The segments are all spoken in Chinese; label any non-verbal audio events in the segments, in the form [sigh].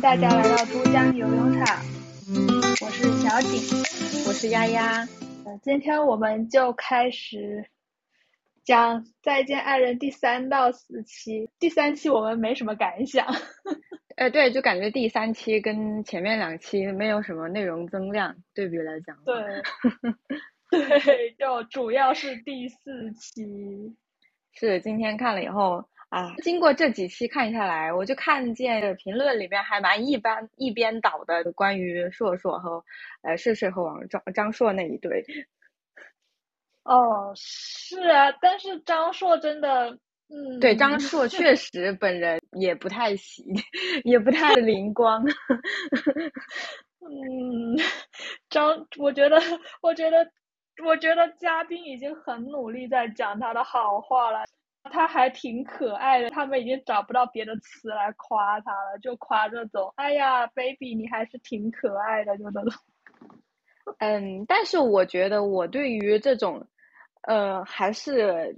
迎大家来到珠江游泳场，我是小景，我是丫丫。呃，今天我们就开始讲《再见爱人》第三到四期。第三期我们没什么感想，[laughs] 呃，对，就感觉第三期跟前面两期没有什么内容增量，对比来讲。对，[laughs] 对，就主要是第四期。是今天看了以后。啊，经过这几期看下来，我就看见评论里面还蛮一般一边倒的，关于硕硕和呃睡睡和王张张硕那一对。哦，是啊，但是张硕真的，嗯，对，张硕确实本人也不太行，[laughs] 也不太灵光。[laughs] 嗯，张，我觉得，我觉得，我觉得嘉宾已经很努力在讲他的好话了。他还挺可爱的，他们已经找不到别的词来夸他了，就夸这种。哎呀，baby，你还是挺可爱的，就这种。[laughs] 嗯，但是我觉得我对于这种，呃，还是，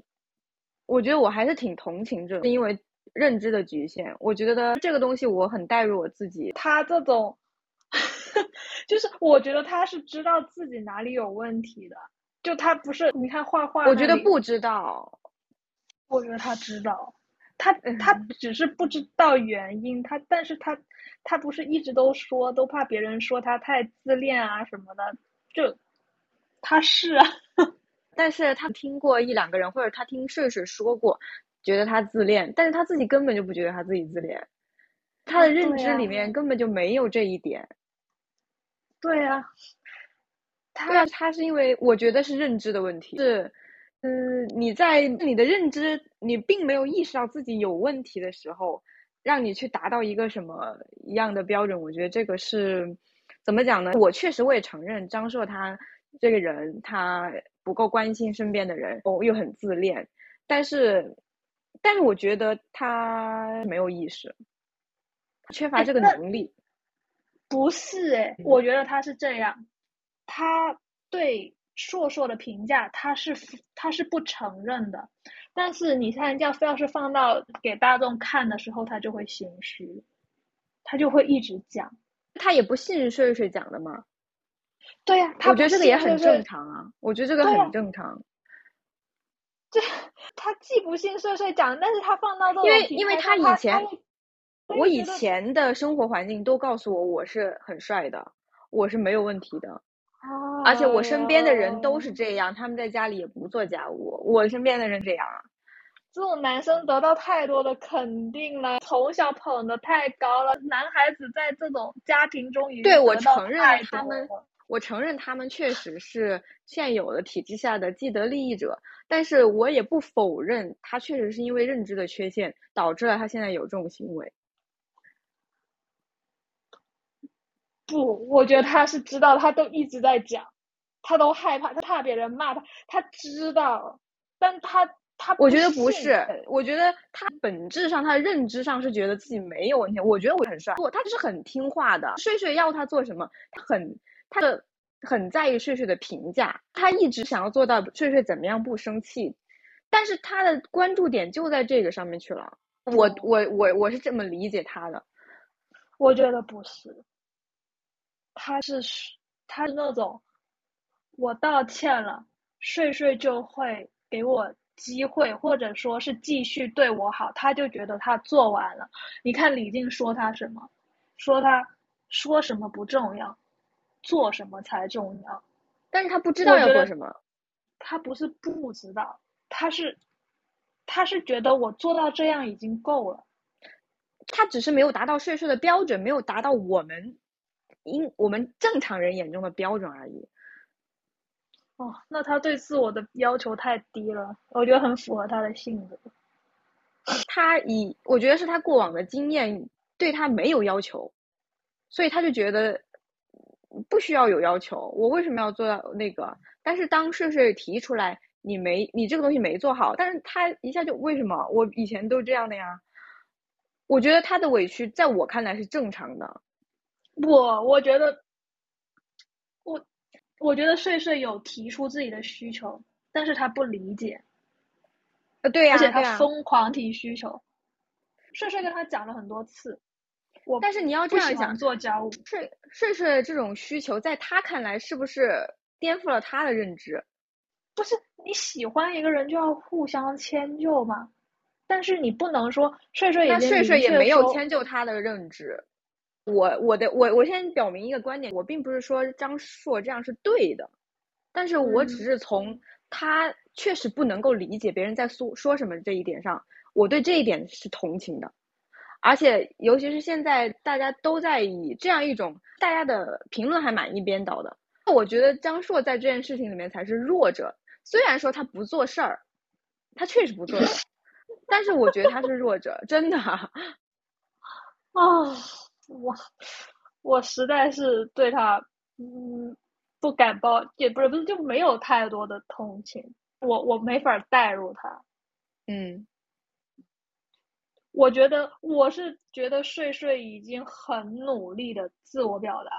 我觉得我还是挺同情这种，因为认知的局限。我觉得这个东西我很代入我自己。他这种，[laughs] 就是我觉得他是知道自己哪里有问题的，就他不是，你看画画。我觉得不知道。我觉得他知道，他他。只是不知道原因，他但是他他不是一直都说，都怕别人说他太自恋啊什么的，就他是啊，[laughs] 但是他听过一两个人，或者他听睡睡说过，觉得他自恋，但是他自己根本就不觉得他自己自恋，他的认知里面根本就没有这一点。对啊，他他是因为我觉得是认知的问题。是。嗯，你在你的认知，你并没有意识到自己有问题的时候，让你去达到一个什么一样的标准，我觉得这个是怎么讲呢？我确实我也承认张硕他这个人他不够关心身边的人，哦又很自恋，但是但是我觉得他没有意识，缺乏这个能力。不是哎，我觉得他是这样，他对。硕硕的评价，他是他是不承认的，但是你看，要非要是放到给大众看的时候，他就会心虚，他就会一直讲，他也不信睡睡讲的嘛？对呀，我觉得这个也很正常啊，我觉得这个很正常。这他既不信睡睡讲，但是他放到因为因为他以前，我以前的生活环境都告诉我我是很帅的，我是没有问题的。而且我身边的人都是这样，他们在家里也不做家务。我身边的人这样啊，这种男生得到太多的肯定了，从小捧的太高了。男孩子在这种家庭中，对我承认他们，我承认他们确实是现有的体制下的既得利益者，但是我也不否认他确实是因为认知的缺陷导致了他现在有这种行为。不，我觉得他是知道，他都一直在讲，他都害怕，他怕别人骂他，他知道，但他他我觉得不是，我觉得他本质上，他认知上是觉得自己没有问题。我觉得我很帅，不，他就是很听话的。睡睡要他做什么，他很他的很在意睡睡的评价，他一直想要做到睡睡怎么样不生气，但是他的关注点就在这个上面去了。我我我我是这么理解他的，我觉得不是。他是他是那种，我道歉了，睡睡就会给我机会，或者说是继续对我好，他就觉得他做完了。你看李静说他什么，说他说什么不重要，做什么才重要。但是他不知道要做什么，他不是不知道，他是他是觉得我做到这样已经够了，他只是没有达到睡睡的标准，没有达到我们。因我们正常人眼中的标准而已。哦，那他对自我的要求太低了，我觉得很符合他的性格。他以我觉得是他过往的经验对他没有要求，所以他就觉得不需要有要求。我为什么要做到那个？但是当睡睡提出来，你没你这个东西没做好，但是他一下就为什么？我以前都这样的呀。我觉得他的委屈在我看来是正常的。我我觉得，我我觉得睡睡有提出自己的需求，但是他不理解，呃，对呀，而且他疯狂提需求。睡睡跟他讲了很多次，我但是你要这样想，做家务，睡睡睡这种需求，在他看来是不是颠覆了他的认知？不是你喜欢一个人就要互相迁就吗？但是你不能说睡睡，那睡睡也没有迁就他的认知。我我的我我先表明一个观点，我并不是说张硕这样是对的，但是我只是从他确实不能够理解别人在说说什么这一点上，我对这一点是同情的。而且尤其是现在大家都在以这样一种大家的评论还蛮一边倒的，我觉得张硕在这件事情里面才是弱者。虽然说他不做事儿，他确实不做事儿，[laughs] 但是我觉得他是弱者，真的。[laughs] 啊。我我实在是对他，嗯，不敢抱，也不是不是就没有太多的同情，我我没法代入他，嗯，我觉得我是觉得睡睡已经很努力的自我表达，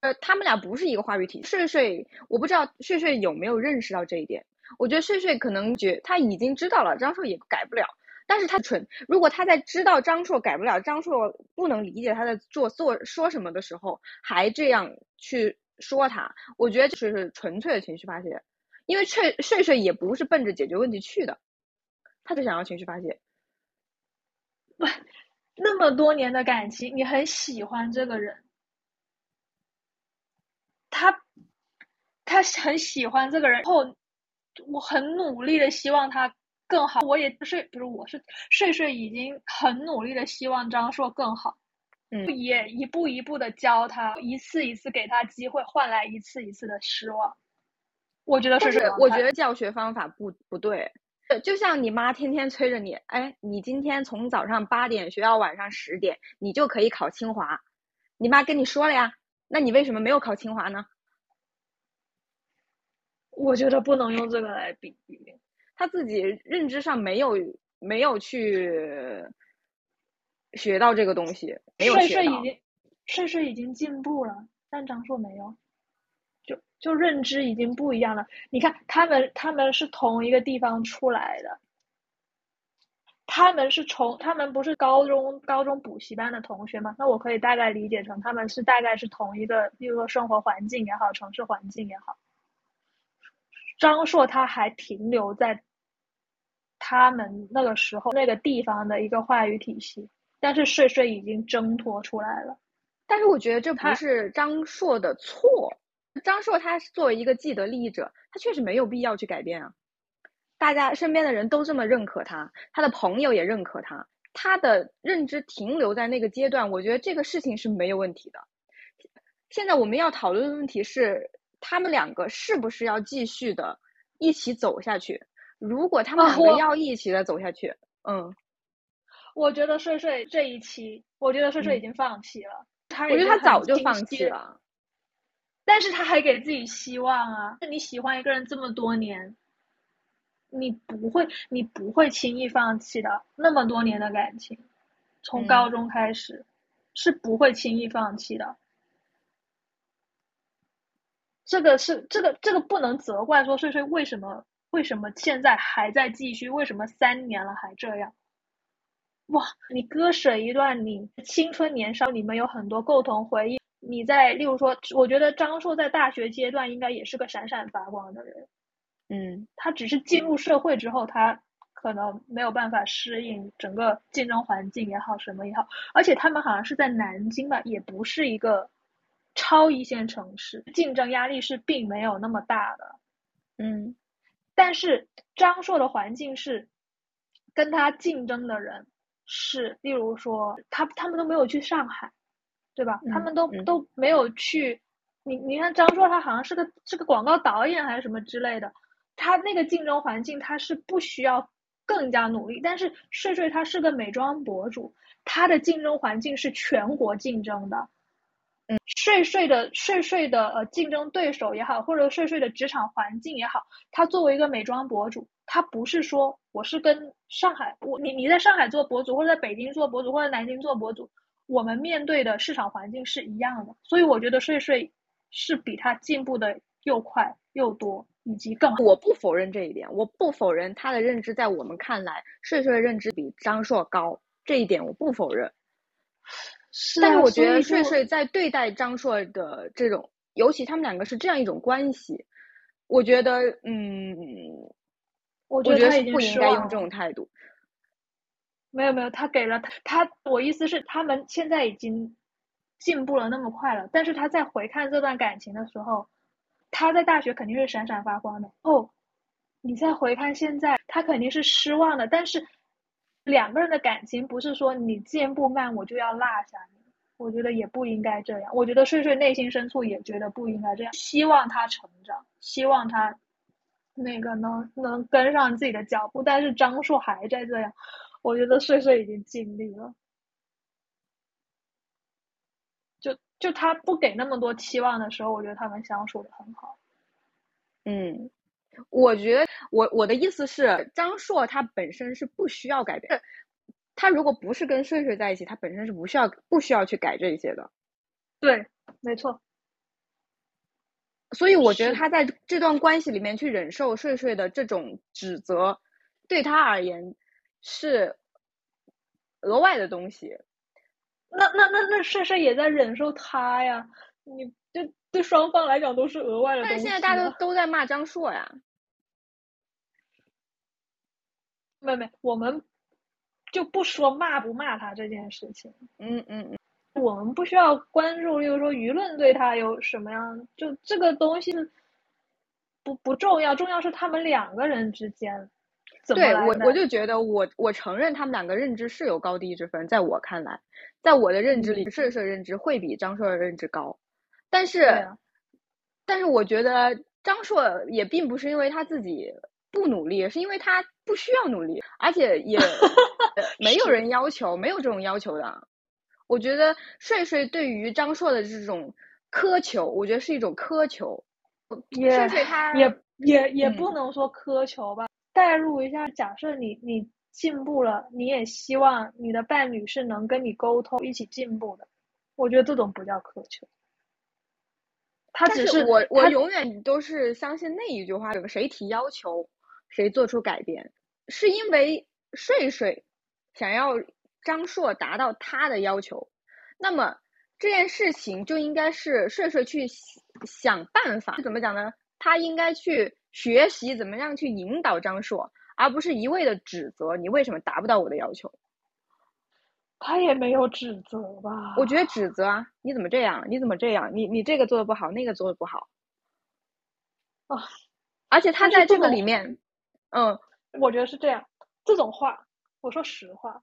呃，他们俩不是一个话语体，睡睡我不知道睡睡有没有认识到这一点，我觉得睡睡可能觉他已经知道了，张硕也改不了。但是他蠢，如果他在知道张硕改不了，张硕不能理解他在做做说什么的时候，还这样去说他，我觉得就是纯粹的情绪发泄，因为睡睡睡也不是奔着解决问题去的，他就想要情绪发泄。不，那么多年的感情，你很喜欢这个人，他他很喜欢这个人后，我很努力的希望他。更好，我也睡，不是我是睡睡，已经很努力的希望张硕更好，嗯，也一步一步的教他，一次一次给他机会，换来一次一次的失望。我觉得是，我觉得教学方法不不对，就像你妈天天催着你，哎，你今天从早上八点学到晚上十点，你就可以考清华，你妈跟你说了呀，那你为什么没有考清华呢？我觉得不能用这个来比喻。他自己认知上没有没有去学到这个东西，没有学到。睡睡已经睡睡已经进步了，但张硕没有，就就认知已经不一样了。你看他们他们是同一个地方出来的，他们是从他们不是高中高中补习班的同学吗？那我可以大概理解成他们是大概是同一个，比如说生活环境也好，城市环境也好。张硕他还停留在。他们那个时候那个地方的一个话语体系，但是睡睡已经挣脱出来了。但是我觉得这不是张硕的错，张硕他作为一个既得利益者，他确实没有必要去改变啊。大家身边的人都这么认可他，他的朋友也认可他，他的认知停留在那个阶段，我觉得这个事情是没有问题的。现在我们要讨论的问题是，他们两个是不是要继续的一起走下去？如果他们两个要一起的走下去，嗯，[laughs] 我觉得睡睡这一期，我觉得睡睡已经放弃了。他我觉得他早就放弃了，但是他还给自己希望啊。你喜欢一个人这么多年，你不会，你不会轻易放弃的。那么多年的感情，从高中开始，是不会轻易放弃的。这个是这个这个不能责怪说睡睡为什么。为什么现在还在继续？为什么三年了还这样？哇！你割舍一段你青春年少，你们有很多共同回忆。你在，例如说，我觉得张硕在大学阶段应该也是个闪闪发光的人。嗯，他只是进入社会之后，他可能没有办法适应整个竞争环境也好，什么也好。而且他们好像是在南京吧，也不是一个超一线城市，竞争压力是并没有那么大的。嗯。但是张硕的环境是，跟他竞争的人是，例如说他他们都没有去上海，对吧？他们都都没有去。你你看张硕，他好像是个是个广告导演还是什么之类的，他那个竞争环境他是不需要更加努力。但是睡睡他是个美妆博主，他的竞争环境是全国竞争的。嗯，税税的税税的呃竞争对手也好，或者税税的职场环境也好，他作为一个美妆博主，他不是说我是跟上海我你你在上海做博主，或者在北京做博主，或者南京做博主，我们面对的市场环境是一样的。所以我觉得税税是比他进步的又快又多，以及更。我不否认这一点，我不否认他的认知在我们看来，税税的认知比张硕高，这一点我不否认。是、啊，但是我觉得所以就睡睡在对待张硕的这种，尤其他们两个是这样一种关系，我觉得，嗯，我我觉得是不应该用这种态度。没有没有，他给了他他，我意思是他们现在已经进步了那么快了，但是他在回看这段感情的时候，他在大学肯定是闪闪发光的。哦，你再回看现在，他肯定是失望的。但是两个人的感情不是说你进步慢我就要落下你，我觉得也不应该这样。我觉得睡睡内心深处也觉得不应该这样，希望他成长，希望他那个能能跟上自己的脚步，但是张硕还在这样。我觉得睡睡已经尽力了，就就他不给那么多期望的时候，我觉得他们相处的很好。嗯，我觉得我我的意思是，张硕他本身是不需要改变，他如果不是跟睡睡在一起，他本身是不需要不需要去改这些的。对，没错，所以我觉得他在这段关系里面去忍受睡睡的这种指责，对他而言是额外的东西。那那那那睡睡也在忍受他呀，你就对双方来讲都是额外的东西啊。但是现在大家都都在骂张硕呀，妹妹，我们就不说骂不骂他这件事情，嗯嗯嗯，我们不需要关注，例如说舆论对他有什么样，就这个东西不不重要，重要是他们两个人之间对我我就觉得我我承认他们两个认知是有高低之分，在我看来，在我的认知里，嗯。睡睡认知会比张硕的认知高，但是、啊但是我觉得张硕也并不是因为他自己不努力，是因为他不需要努力，而且也 [laughs] 呃没有人要求，没有这种要求的。我觉得睡睡对于张硕的这种苛求，我觉得是一种苛求。也睡睡他也也也不嗯能说苛求吧，代入一下，假设你你进步了，你也希望你的伴侣是能跟你沟通，一起进步的，我觉得这种不叫苛求，他但只是我我永远都是相信那一句话：谁提要求，谁做出改变，是因为睡睡想要张硕达到他的要求，那么这件事情就应该是睡睡去想办法，怎么讲呢？他应该去学习怎么样去引导张硕，而不是一味的指责你为什么达不到我的要求。他也没有指责吧？我觉得指责啊，你怎么这样？你怎么这样？你你这个做的不好，那个做的不好。啊，而且他在这个里面，嗯，我觉得是这样，这种话，我说实话，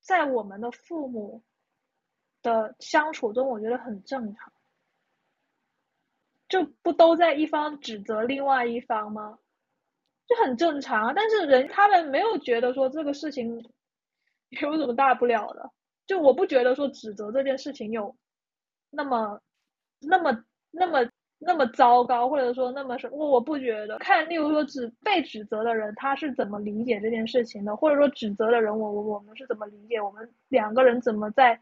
在我们的父母的相处中，我觉得很正常。就不都在一方指责另外一方吗？就很正常啊。但是人他们没有觉得说这个事情 [laughs] 有什么大不了的，就我不觉得说指责这件事情有那么那么那么那么糟糕，或者说那么什么，我不觉得。看，例如说指被指责的人他是怎么理解这件事情的，或者说指责的人我我我们是怎么理解，我们两个人怎么在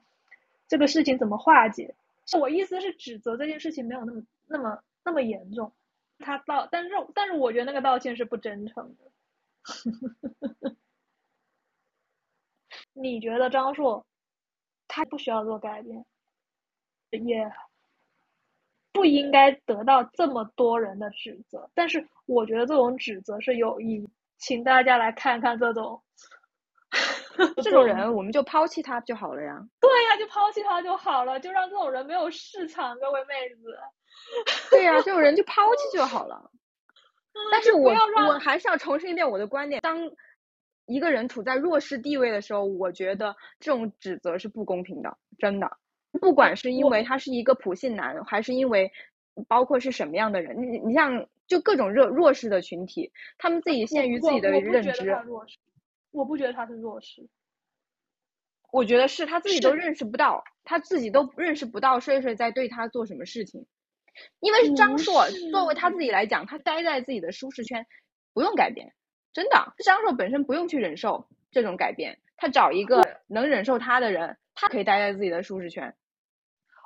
这个事情怎么化解。我意思是指责这件事情没有那么那么那么严重，他道，但是但是我觉得那个道歉是不真诚的。[laughs] 你觉得张硕他不需要做改变，也不应该得到这么多人的指责，但是我觉得这种指责是有意义，请大家来看看这种 [laughs] 这种人我们就抛弃他就好了呀。对呀，就抛弃他就好了，就让这种人没有市场，各位妹子。对呀、这种人就抛弃就好了。但是我我还是要重申一遍我的观点：当一个人处在弱势地位的时候，我觉得这种指责是不公平的，真的。不管是因为他是一个普信男，还是因为包括是什么样的人，你你像就各种弱弱势的群体，他们自己限于自己的我我不认知我不觉得他是弱势。我觉得是他自己都认识不到，他自己都认识不到睡睡在对他做什么事情。因为张硕作为他自己来讲，他待在自己的舒适圈，不用改变，真的。张硕本身不用去忍受这种改变，他找一个能忍受他的人，他可以待在自己的舒适圈。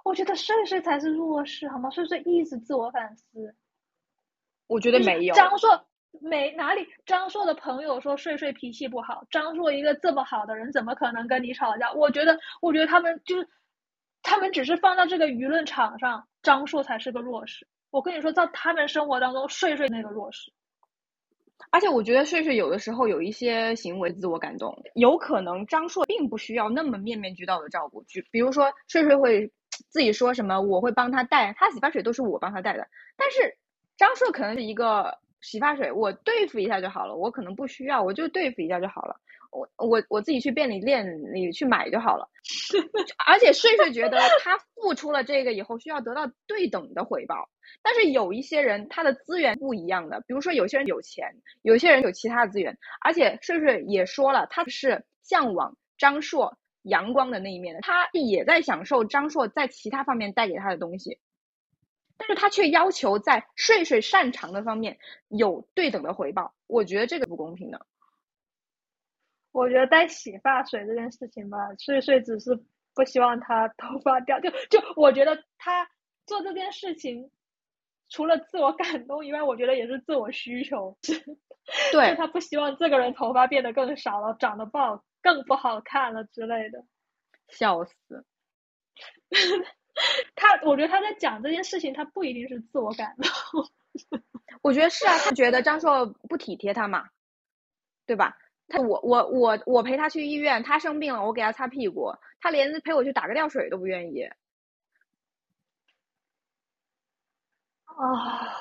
我觉得睡睡才是弱势，好吗？睡睡一直自我反思。我觉得没有，张硕，没哪里，张硕的朋友说睡睡脾气不好。张硕一个这么好的人，怎么可能跟你吵架？我觉得，我觉得他们就是，他们只是放到这个舆论场上，张硕才是个弱势。我跟你说，在他们生活当中，睡睡那个弱势。而且我觉得睡睡有的时候有一些行为自我感动，有可能张硕并不需要那么面面俱到的照顾。就比如说，睡睡会自己说什么，我会帮他带，他洗发水都是我帮他带的。但是张硕可能是一个。洗发水我对付一下就好了，我可能不需要，我就对付一下就好了。我我我自己去便利店里去买就好了。[laughs] 而且睡睡觉得他付出了这个以后需要得到对等的回报，但是有一些人他的资源不一样的，比如说有些人有钱，有些人有其他的资源。而且睡睡也说了，他是向往张硕阳光的那一面的，他也在享受张硕在其他方面带给他的东西。但是他却要求在睡睡擅长的方面有对等的回报，我觉得这个不公平的。我觉得带洗发水这件事情吧，睡睡只是不希望他 [laughs] 头发掉，就就我觉得他做这件事情，除了自我感动以外，我觉得也是自我需求。[laughs] 对，他不希望这个人头发变得更少了，长得不好，更不好看了之类的。笑死。他，我觉得他在讲这件事情，他不一定是自我感动。[laughs] 我觉得是啊，他觉得张硕不体贴他嘛，对吧？他我我我我陪他去医院，他生病了，我给他擦屁股，他连陪我去打个吊水都不愿意。啊，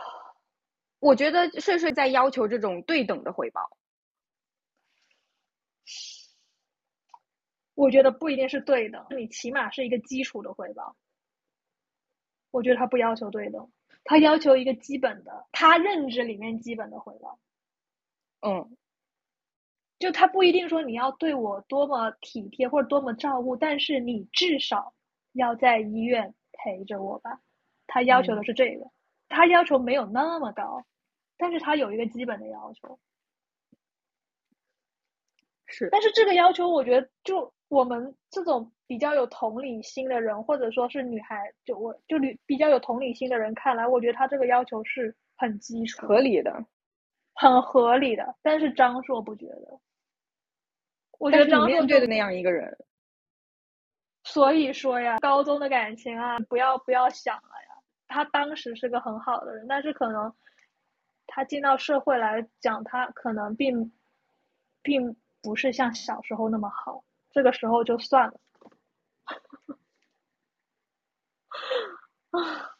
我觉得睡睡在要求这种对等的回报。我觉得不一定是对的，你起码是一个基础的回报。我觉得他不要求对的，他要求一个基本的，他认知里面基本的回报。嗯，就他不一定说你要对我多么体贴或者多么照顾，但是你至少要在医院陪着我吧。他要求的是这个，他要求没有那么高，但是他有一个基本的要求。是，但是这个要求，我觉得就我们这种。比较有同理心的人，或者说是女孩，就我就女比较有同理心的人看来，我觉得他这个要求是很基础、合理的，很合理的。但是张硕不觉得，我觉得张面对的那样一个人，所以说呀，高中的感情啊，不要不要想了呀。他当时是个很好的人，但是可能他进到社会来讲，他可能并并不是像小时候那么好。这个时候就算了。啊，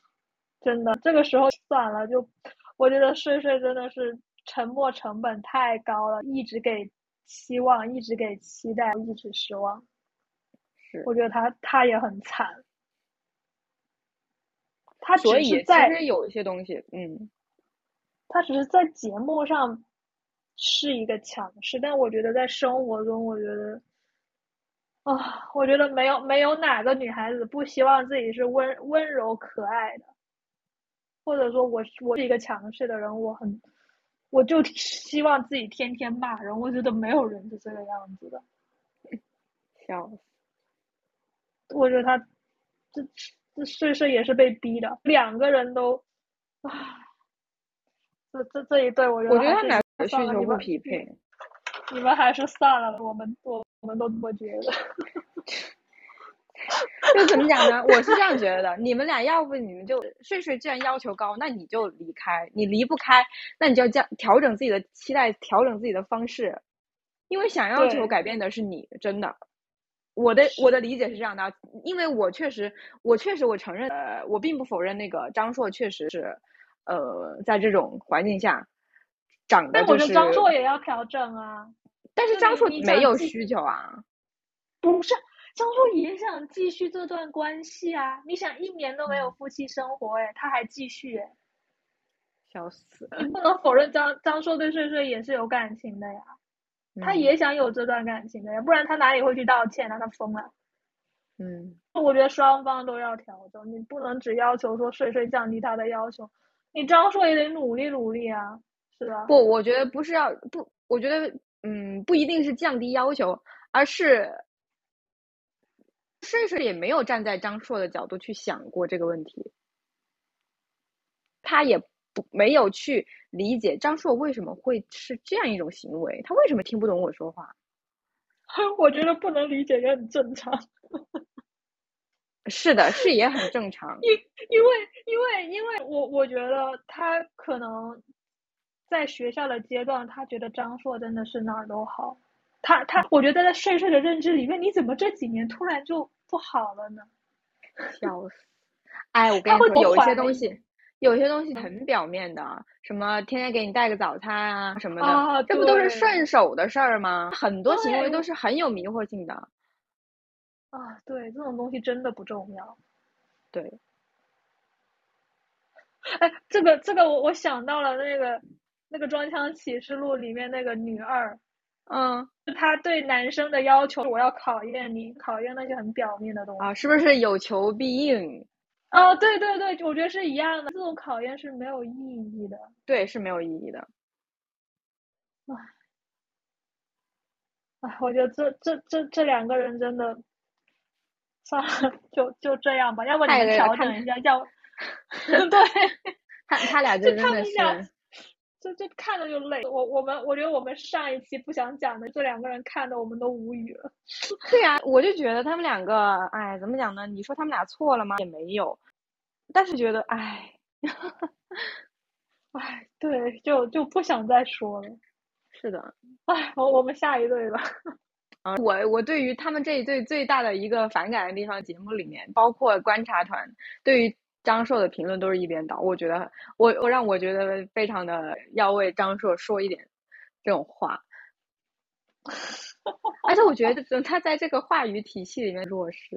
真的，这个时候算了，就我觉得睡睡真的是沉默成本太高了，一直给期望，一直给期待，一直失望。是，我觉得他他也很惨。他所以其实有一些东西，嗯，他只是在节目上是一个强势，但我觉得在生活中，我觉得。啊，我觉得没有没有哪个女孩子不希望自己是温温柔可爱的，或者说我我是一个强势的人，我很我就希望自己天天骂人，我觉得没有人是这个样子的。[laughs] 笑死！我觉得他这这岁岁也是被逼的，两个人都啊，这这这一对，我觉得我觉得他们俩需求不匹配，你们还是算了，我们我。我们都这么觉得，[laughs] 就怎么讲呢？我是这样觉得的。你们俩要不你们就睡睡，既然要求高，那你就离开。你离不开，那你就要降调整自己的期待，调整自己的方式。因为想要求改变的是你，真的。我的我的理解是这样的，因为我确实，我确实我承认，呃，我并不否认那个张硕确实是，呃，在这种环境下长得就是。但我觉得张硕也要调整啊。但是张硕没有需求啊，不是张硕也想继续这段关系啊？你想一年都没有夫妻生活，哎，他还继续，哎，笑死！你不能否认张张硕对睡睡也是有感情的呀，他也想有这段感情的呀，不然他哪里会去道歉呢？他疯了。嗯，我觉得双方都要调整，你不能只要求说睡睡降低他的要求，你张硕也得努力努力啊，是啊？不，我觉得不是要不，我觉得。嗯，不一定是降低要求，而是睡睡也没有站在张硕的角度去想过这个问题，他也不没有去理解张硕为什么会是这样一种行为，他为什么听不懂我说话？[laughs] 我觉得不能理解也很正常。[laughs] 是的，是也很正常。因因为因为因为我我觉得他可能在学校的阶段，他觉得张硕真的是哪儿都好。他他，我觉得在帅帅的认知里面，你怎么这几年突然就不好了呢？[laughs] 笑死！哎，我跟你说，有一些东西，有些东西很表面的，什么天天给你带个早餐啊什么的，这不都是顺手的事儿吗？很多行为都是很有迷惑性的。啊，对，这种东西真的不重要。对。哎，这个这个，我我想到了那个那个《装腔启示录》里面那个女二。嗯，她对男生的要求，我要考验你，考验那些很表面的东西啊，是不是有求必应？哦，对对对，我觉得是一样的，这种考验是没有意义的。对，是没有意义的。唉，唉，我觉得这这这这两个人真的，算了，就就这样吧，要不你们调整一下，要 [laughs] [laughs] 对，他他俩就真的是。这这看着就累，我我们我觉得我们上一期不想讲的这两个人看的我们都无语了。[laughs] 对呀，我就觉得他们两个，哎，怎么讲呢？你说他们俩错了吗？也没有，但是觉得，哎，哎，对，就就不想再说了。是的，哎，我我们下一对吧。啊，我我对于他们这一对最大的一个反感的地方，节目里面包括观察团对于。张硕的评论都是一边倒，我觉得我我让我觉得非常的要为张硕说一点这种话，而且我觉得他在这个话语体系里面弱势。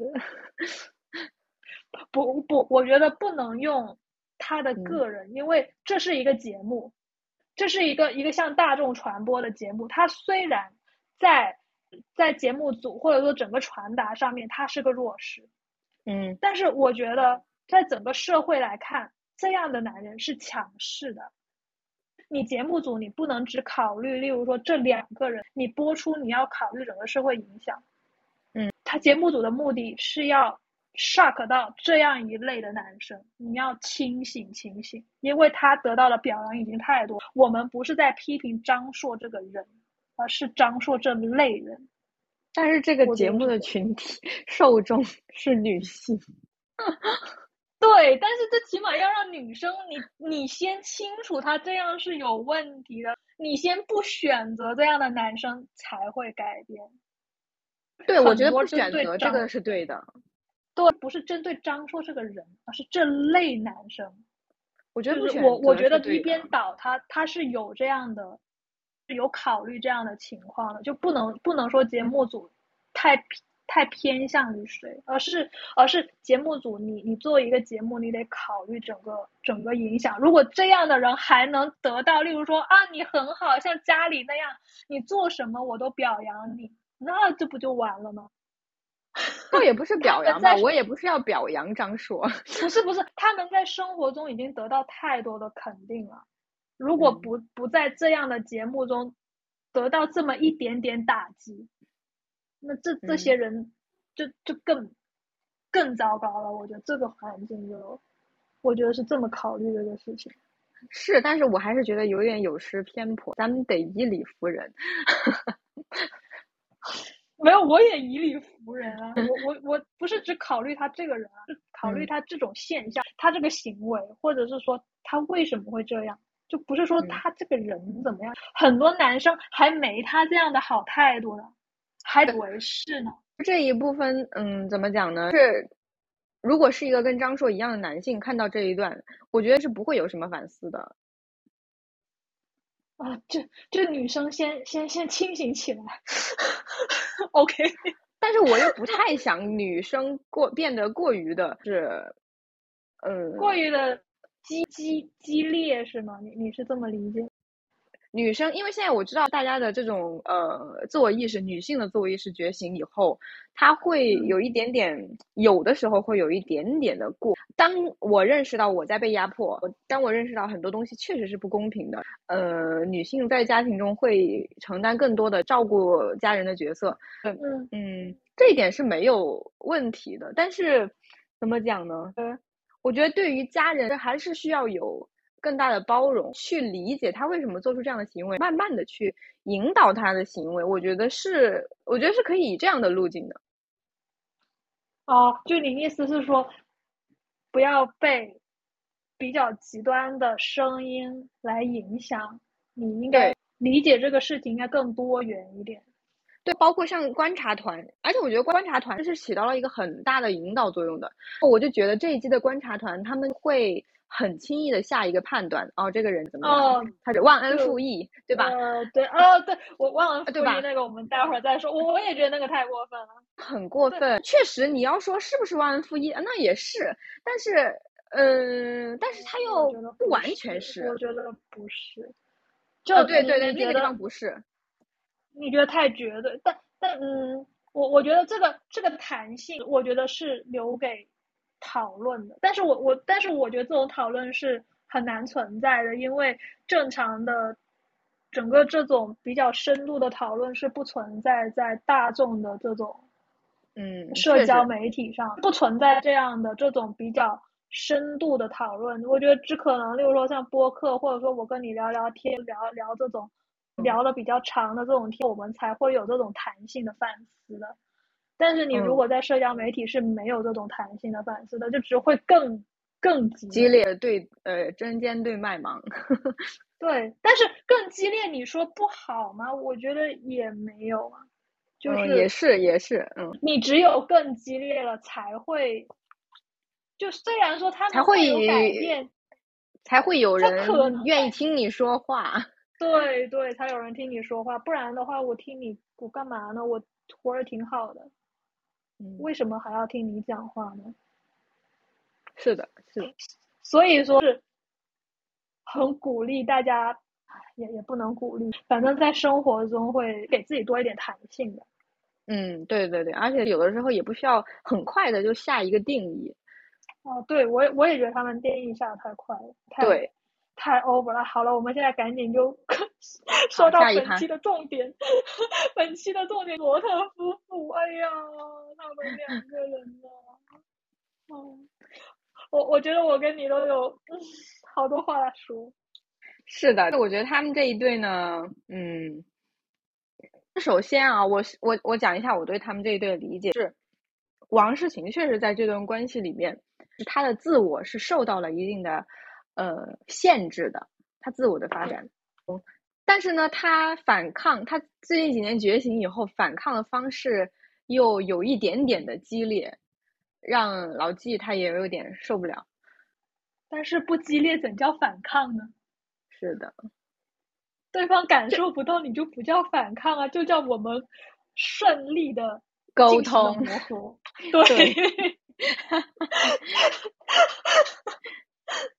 [laughs] 不不，我觉得不能用他的个人，因为这是一个节目，这是一个一个向大众传播的节目。他虽然在在节目组或者说整个传达上面他是个弱势，嗯，但是我觉得。在整个社会来看，这样的男人是强势的。你节目组你不能只考虑，例如说这两个人，你播出你要考虑整个社会影响。嗯，他节目组的目的是要 shock 到这样一类的男生，你要清醒清醒，因为他得到的表扬已经太多。我们不是在批评张硕这个人，而是张硕这类人。但是这个节目的群体 [laughs] 受众是女性。[laughs] 对，但是这起码要让女生，你你先清楚他这样是有问题的，你先不选择这样的男生才会改变。对，我觉得不选择这个是对的。对，不是针对张硕这个人，而是这类男生。我觉得不选我我觉得一边倒，他他是有这样的，有考虑这样的情况的，就不能不能说节目组太。太偏向于谁，而是而是节目组，你你做一个节目，你得考虑整个整个影响。如果这样的人还能得到，例如说啊，你很好，像家里那样，你做什么我都表扬你，那这不就完了吗？[laughs] 倒也不是表扬吧，我也不是要表扬张硕，不是不是，他们在生活中已经得到太多的肯定了，如果不不在这样的节目中得到这么一点点打击。那这这些人就就更更糟糕了，我觉得这个环境就，我觉得是这么考虑这个事情。是，但是我还是觉得有点有失偏颇，咱们得以理服人。[laughs] 没有，我也以理服人啊！[laughs] 我我我不是只考虑他这个人啊，是考虑他这种现象，他这个行为，或者是说他为什么会这样，就不是说他这个人怎么样。很多男生还没他这样的好态度呢。还以为是呢，这一部分，嗯，怎么讲呢？是，如果是一个跟张硕一样的男性看到这一段，我觉得是不会有什么反思的。啊，这这女生先先先清醒起来，[laughs] OK。[laughs] 但是我又不太想女生过变得过于的是，嗯，过于的激激激烈是吗？你你是这么理解？女生，因为现在我知道大家的这种呃自我意识，女性的自我意识觉醒以后，她会有一点点，有的时候会有一点点的过。当我认识到我在被压迫，当我认识到很多东西确实是不公平的，呃，女性在家庭中会承担更多的照顾家人的角色，嗯嗯，这一点是没有问题的。但是怎么讲呢？呃，我觉得对于家人还是需要有。更大的包容，去理解他为什么做出这样的行为，慢慢的去引导他的行为。我觉得是，我觉得是可以以这样的路径的。哦，就你意思是说，不要被比较极端的声音来影响，你应该理解这个事情应该更多元一点。对，包括像观察团，而且我觉得观察团是起到了一个很大的引导作用的。我就觉得这一季的观察团他们会很轻易的下一个判断，哦，这个人怎么样，他是忘恩负义，对吧？呃，对，[laughs] 哦，对我忘恩负义那个，我们待会儿再说。我也觉得那个太过分了，[laughs] 很过分。确实，你要说是不是忘恩负义，那也是，但是，嗯，但是他又不完全是，我觉得不是。就对对对，那个地方不是。你觉得太绝对，但但嗯，我我觉得这个这个弹性，我觉得是留给讨论的。但是我我但是我觉得这种讨论是很难存在的，因为正常的整个这种比较深度的讨论是不存在在大众的这种嗯社交媒体上，不存在这样的这种比较深度的讨论。我觉得只可能，例如说像播客，或者说我跟你聊聊天，聊聊这种。聊的比较长的这种天，我们才会有这种弹性的反思的。但是你如果在社交媒体是没有这种弹性的反思的，就只会更更激烈对呃针尖对麦芒。[laughs] 对，但是更激烈，你说不好吗？我觉得也没有啊，就是也是也是，嗯，你只有更激烈了才会，就虽然说他才会有改变，才会有人愿意听你说话。对 [laughs] 对，才有人听你说话，不然的话，我听你我干嘛呢？我活着挺好的，为什么还要听你讲话呢？是的，是的，所以说是很鼓励大家，也也不能鼓励，反正在生活中会给自己多一点弹性的。嗯，对对对，而且有的时候也不需要很快的就下一个定义。哦，对我也我也觉得他们定义下的太快了，太。对。太 over 了，好了，我们现在赶紧就 [laughs] 说到本期的重点。[laughs] 本期的重点，罗特夫妇，哎呀，他们两个人呢？嗯，我我觉得我跟你都有好多话说。是的，我觉得他们这一对呢，嗯，首先啊，我我我讲一下我对他们这一对的理解是，王世琴确实在这段关系里面，他的自我是受到了一定的。呃，限制的他自我的发展，但是呢，他反抗，他最近几年觉醒以后，反抗的方式又有一点点的激烈，让老纪他也有点受不了。但是不激烈怎叫反抗呢？是的，对方感受不到，你就不叫反抗啊，就叫我们顺利的沟通磨合。对。对，[laughs] [laughs] [laughs]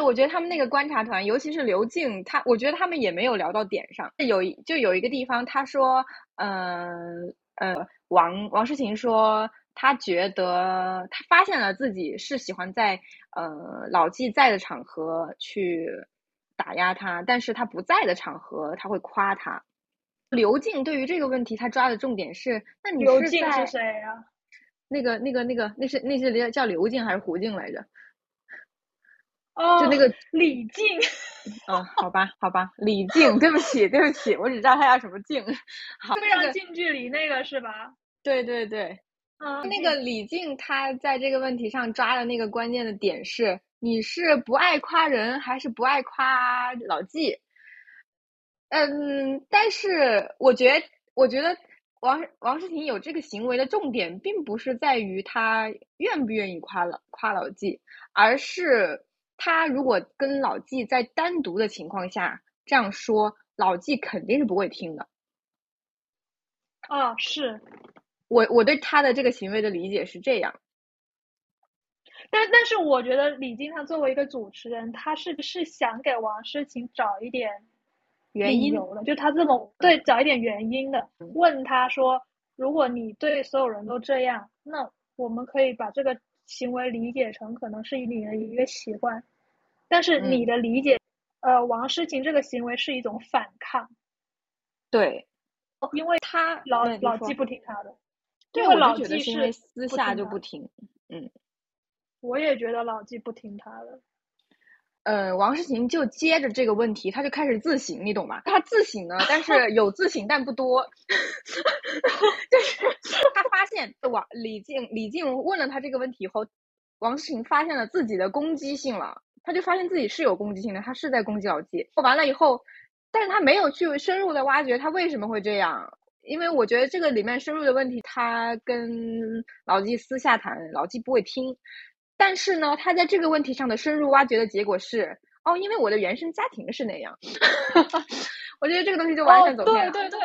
我觉得他们那个观察团，尤其是刘静，他我觉得他们也没有聊到点上。有就有一个地方，他说，嗯呃，王王诗晴说，他觉得他发现了自己是喜欢在呃老纪在的场合去打压他，但是他不在的场合他会夸他。刘静对于这个问题，他抓的重点是，那你刘静是谁呀？那个那个那个，那是那是叫刘静还是胡静来着？哦，就那个李静，[laughs] 哦，好吧，好吧，李静，对不起，对不起，我只知道他叫什么静。好，非常近距离那个是吧？对对对，嗯，那个李静，他在这个问题上抓的那个关键的点是：你是不爱夸人，还是不爱夸老纪？嗯，但是我觉得，我觉得王王诗婷有这个行为的重点，并不是在于他愿不愿意夸老夸老纪，而是。他如果跟老纪在单独的情况下这样说，老纪肯定是不会听的。啊，是我我对他的这个行为的理解是这样。但但是我觉得李静他作为一个主持人，他是不是想给王诗晴找一点原因的，就他这么对找一点原因的，问他说，如果你对所有人都这样，那我们可以把这个。行为理解成可能是你的一个习惯，但是你的理解，呃，王诗晴这个行为是一种反抗，对，因为他老老纪不听他的，因为老纪是私下就不听，嗯，我也觉得老纪不听他的。呃，王诗晴就接着这个问题，他就开始自省，你懂吗？他自省呢，但是 [laughs] 有自省，但不多。[laughs] 就是他发现王李静李静问了他这个问题以后，王诗晴发现了自己的攻击性了，他就发现自己是有攻击性的，他是在攻击老纪。完了以后，但是他没有去深入的挖掘他为什么会这样，因为我觉得这个里面深入的问题，他跟老纪私下谈，老纪不会听。但是呢，他在这个问题上的深入挖掘的结果是，哦，因为我的原生家庭是那样，[laughs] 我觉得这个东西就完全走偏了。对对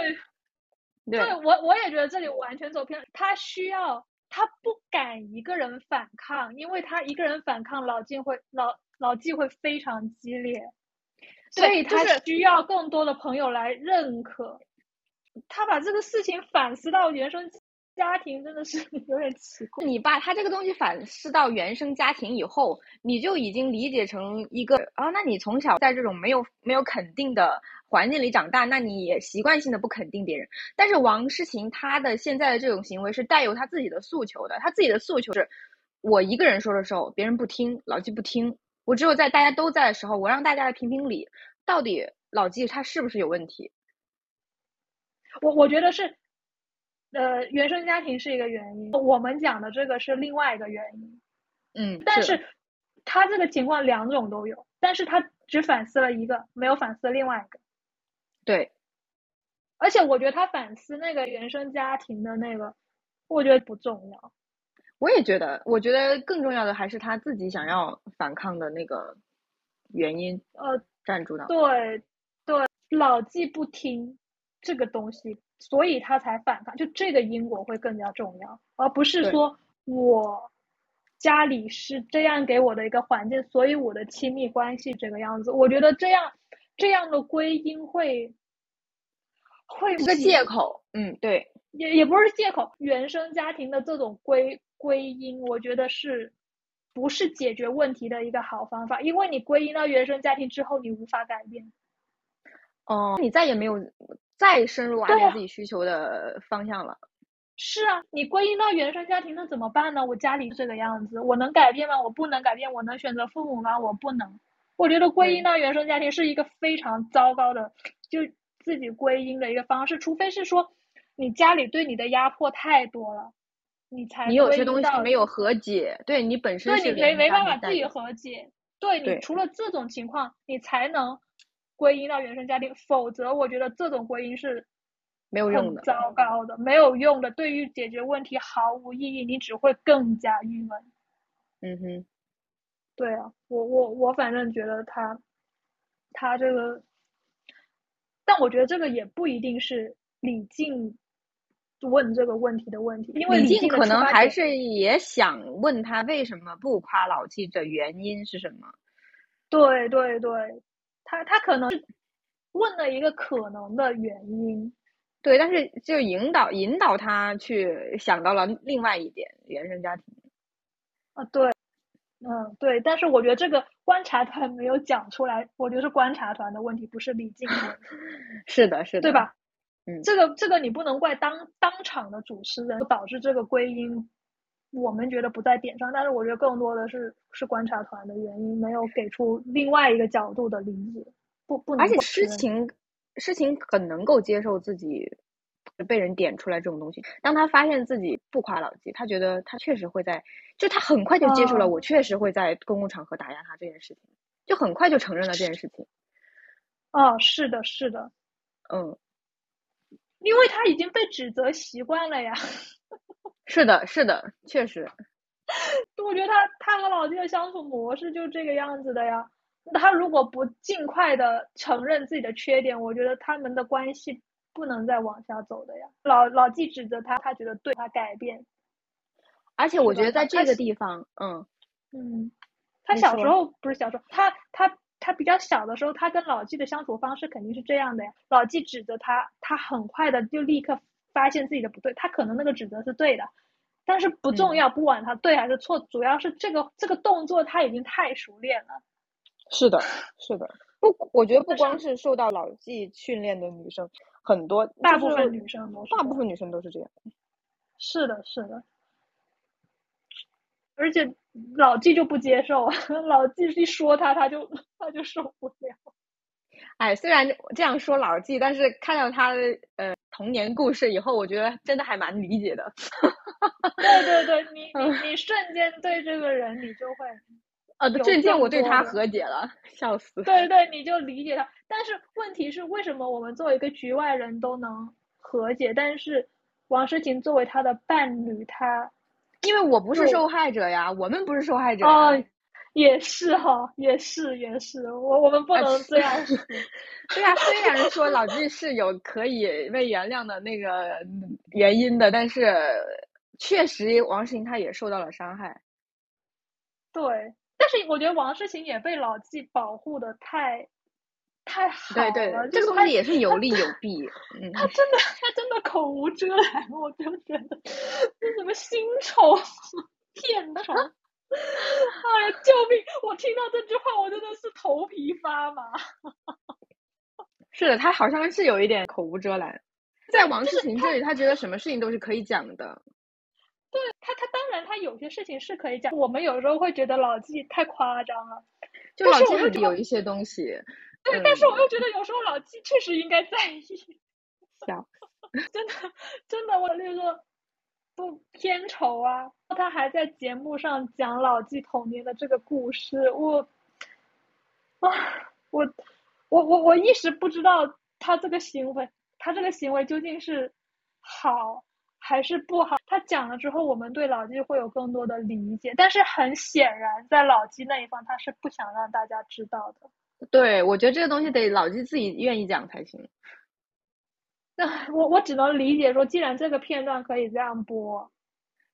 对，对我我也觉得这里完全走偏了。他需要，他不敢一个人反抗，因为他一个人反抗，老纪会老老纪会非常激烈，所以他需要更多的朋友来认可。他把这个事情反思到原生。家庭真的是 [laughs] 有点奇怪。你把他这个东西反思到原生家庭以后，你就已经理解成一个啊，那你从小在这种没有没有肯定的环境里长大，那你也习惯性的不肯定别人。但是王诗晴她的现在的这种行为是带有她自己的诉求的，她自己的诉求是：我一个人说的时候，别人不听，老纪不听；我只有在大家都在的时候，我让大家来评评理，到底老纪他是不是有问题？我我觉得是。呃，原生家庭是一个原因，我们讲的这个是另外一个原因。嗯，但是他这个情况两种都有，但是他只反思了一个，没有反思另外一个。对，而且我觉得他反思那个原生家庭的那个，我觉得不重要。我也觉得，我觉得更重要的还是他自己想要反抗的那个原因。呃，站住的。对对，老纪不听这个东西。所以他才反抗，就这个因果会更加重要，而不是说我家里是这样给我的一个环境，所以我的亲密关系这个样子。我觉得这样这样的归因会会是个借口，嗯，对，也也不是借口。原生家庭的这种归归因，我觉得是不是解决问题的一个好方法？因为你归因到原生家庭之后，你无法改变。哦，你再也没有。再深入挖掘自己需求的方向了。是啊，你归因到原生家庭，那怎么办呢？我家里这个样子，我能改变吗？我不能改变。我能选择父母吗？我不能。我觉得归因到原生家庭是一个非常糟糕的，就自己归因的一个方式。除非是说你家里对你的压迫太多了，你才你有些东西没有和解，对你本身对你没没办法自己和解。对你除了这种情况，你才能。归因到原生家庭，否则我觉得这种归因是没有用的，糟糕的，没有用的，对于解决问题毫无意义，你只会更加郁闷。嗯哼，对啊，我我我反正觉得他他这个，但我觉得这个也不一定是李静问这个问题的问题，因为李静可能还是也想问他为什么不夸老纪的原因是什么？对对对。他他可能是问了一个可能的原因，对，但是就引导引导他去想到了另外一点原生家庭。啊，对，嗯，对，但是我觉得这个观察团没有讲出来，我觉得是观察团的问题，不是李静的问题。[laughs] 是的，是的，对吧？嗯，这个这个你不能怪当当场的主持人导致这个归因，我们觉得不在点上，但是我觉得更多的是是观察团的原因，没有给出另外一个角度的理解，不不能。而且诗情诗情很能够接受自己被人点出来这种东西。当他发现自己不夸老纪，他觉得他确实会在，就他很快就接受了我确实会在公共场合打压他这件事情，就很快就承认了这件事情。哦，是的，是的，嗯，因为他已经被指责习惯了呀。是的，是的，确实。[laughs] 我觉得他他和老纪的相处模式就这个样子的呀。他如果不尽快的承认自己的缺点，我觉得他们的关系不能再往下走的呀。老老纪指责他，他觉得对他改变。而且我觉得在这个地方，嗯嗯，他小时候不是小时候，他他他比较小的时候，他跟老纪的相处方式肯定是这样的呀。老纪指责他，他很快的就立刻。发现自己的不对，他可能那个指责是对的，但是不重要，不管他对还是错，主要是这个这个动作他已经太熟练了。是的，是的，[laughs] 不，我觉得不光是受到老纪训练的女生，很多大部分女生都大部分女生都是这样。[laughs] 是的，是的。而且老纪就不接受，老纪一说他，他就他就受不了。哎，虽然这样说老纪，但是看到他的呃童年故事以后，我觉得真的还蛮理解的。[laughs] 对对对，你你你瞬间对这个人，你就会呃，瞬间我对他和解了，笑死。对对，你就理解他。但是问题是，为什么我们作为一个局外人都能和解，但是王诗晴作为他的伴侣，他因为我不是受害者呀，我们不是受害者。哦，也是哈，也是也是，我我们不能这样说。[laughs] 对啊，虽然说老纪是有可以被原谅的那个原因的，但是确实王诗晴他也受到了伤害。对，但是我觉得王诗晴也被老纪保护的太。太好了，对对，这个东西也是有利有弊。嗯，他真的，他真的口无遮拦，我就觉得这什么新仇片仇，[laughs] [laughs] 哎呀，救命！我听到这句话，我真的是头皮发麻。[laughs] 是的，他好像是有一点口无遮拦，在王诗晴这里，他觉得什么事情都是可以讲的。对他，他当然他有些事情是可以讲，我们有时候会觉得老纪太夸张了，就老纪有一些东西。对，但是我又觉得有时候老纪确实应该在意。笑，[laughs] 真的真的，我那个不片酬啊。他还在节目上讲老纪童年的这个故事，我啊，我我我我一时不知道他这个行为，他这个行为究竟是好还是不好。他讲了之后，我们对老纪会有更多的理解。但是很显然，在老纪那一方，他是不想让大家知道的。对，我觉得这个东西得老纪自己愿意讲才行。那我我只能理解说，既然这个片段可以这样播，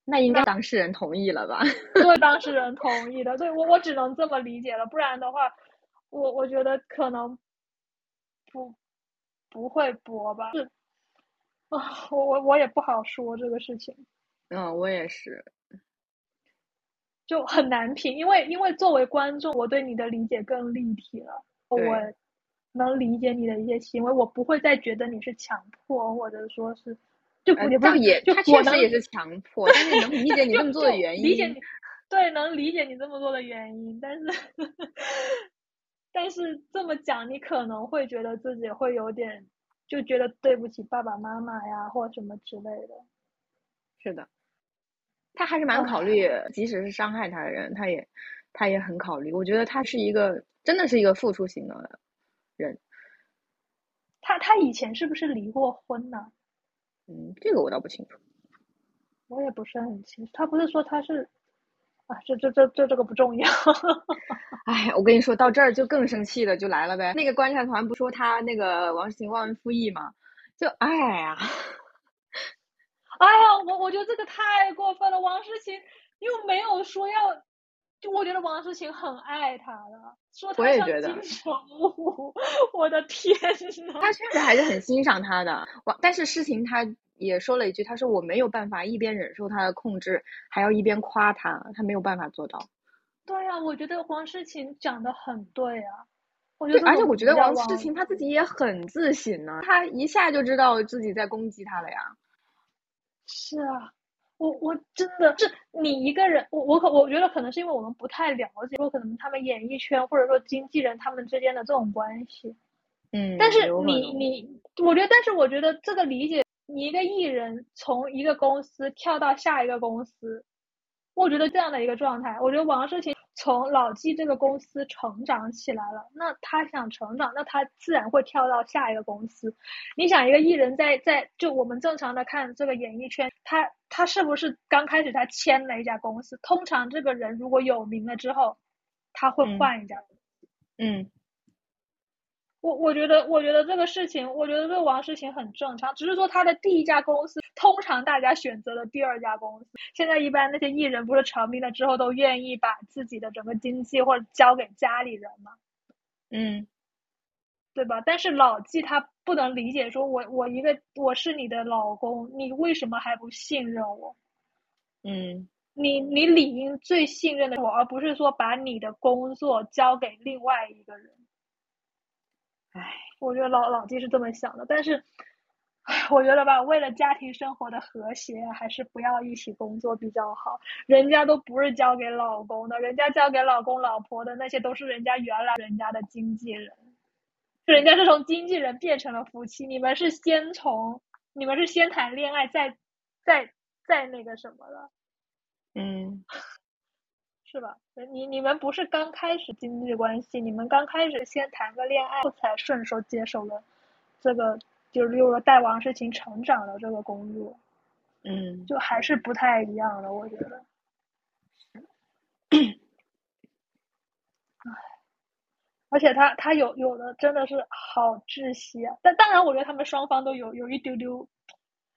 那应该当事人同意了吧？[laughs] 对，当事人同意的，对我我只能这么理解了。不然的话，我我觉得可能不不会播吧。是啊，我我我也不好说这个事情。嗯，我也是。就很难评，因为因为作为观众，我对你的理解更立体了。我能理解你的一些行为，我不会再觉得你是强迫，或者说是就也不是也，就他确实也是强迫，但是能理解你这么做的原因。理解你，对，能理解你这么做的原因，但是但是这么讲，你可能会觉得自己会有点就觉得对不起爸爸妈妈呀，或什么之类的。是的。他还是蛮考虑，即使是伤害他的人，他也他也很考虑。我觉得他是一个真的是一个付出型的人。他他以前是不是离过婚呢？嗯，这个我倒不清楚。我也不是很清楚。他不是说他是啊？这这这这这个不重要。[laughs] 哎，我跟你说到这儿就更生气的，就来了呗。那个观察团不说他那个王诗晴忘恩负义吗？就哎呀。哎呀，我我觉得这个太过分了。王诗晴又没有说要，就我觉得王诗晴很爱他的，说他像金城武，[laughs] 我的天呐，他确实还是很欣赏他的。王，但是诗晴他也说了一句，他说我没有办法一边忍受他的控制，还要一边夸他，他没有办法做到。对呀，我觉得王诗晴讲的很对啊。我觉得，而且我觉得王诗晴他自己也很自省呢，他一下就知道自己在攻击他了呀。是啊，我我真的是你一个人，我我可我觉得可能是因为我们不太了解，说可能他们演艺圈或者说经纪人他们之间的这种关系，嗯，但是你你，我觉得，但是我觉得这个理解，你一个艺人从一个公司跳到下一个公司，我觉得这样的一个状态，我觉得王诗晴。从老纪这个公司成长起来了，那他想成长，那他自然会跳到下一个公司。你想，一个艺人在在就我们正常的看这个演艺圈，他他是不是刚开始他签了一家公司？通常这个人如果有名了之后，他会换一家。嗯。我我觉得，我觉得这个事情，我觉得这个王诗晴很正常，只是说他的第一家公司，通常大家选择的第二家公司。现在一般那些艺人不是成名了之后，都愿意把自己的整个经济或者交给家里人吗？嗯，对吧？但是老纪他不能理解，说我我一个我是你的老公，你为什么还不信任我？嗯，你你理应最信任的我，而不是说把你的工作交给另外一个人。唉，我觉得老老弟是这么想的，但是，我觉得吧，为了家庭生活的和谐，还是不要一起工作比较好。人家都不是交给老公的，人家交给老公老婆的那些都是人家原来人家的经纪人，人家是从经纪人变成了夫妻。你们是先从你们是先谈恋爱，再再再那个什么了，嗯，是吧？你你们不是刚开始经济关系，你们刚开始先谈个恋爱，才顺手接手了这个。就是例如说带王诗晴成长的这个工作，嗯，就还是不太一样的，我觉得。[coughs] 唉，而且他他有有的真的是好窒息啊！但当然，我觉得他们双方都有有一丢丢，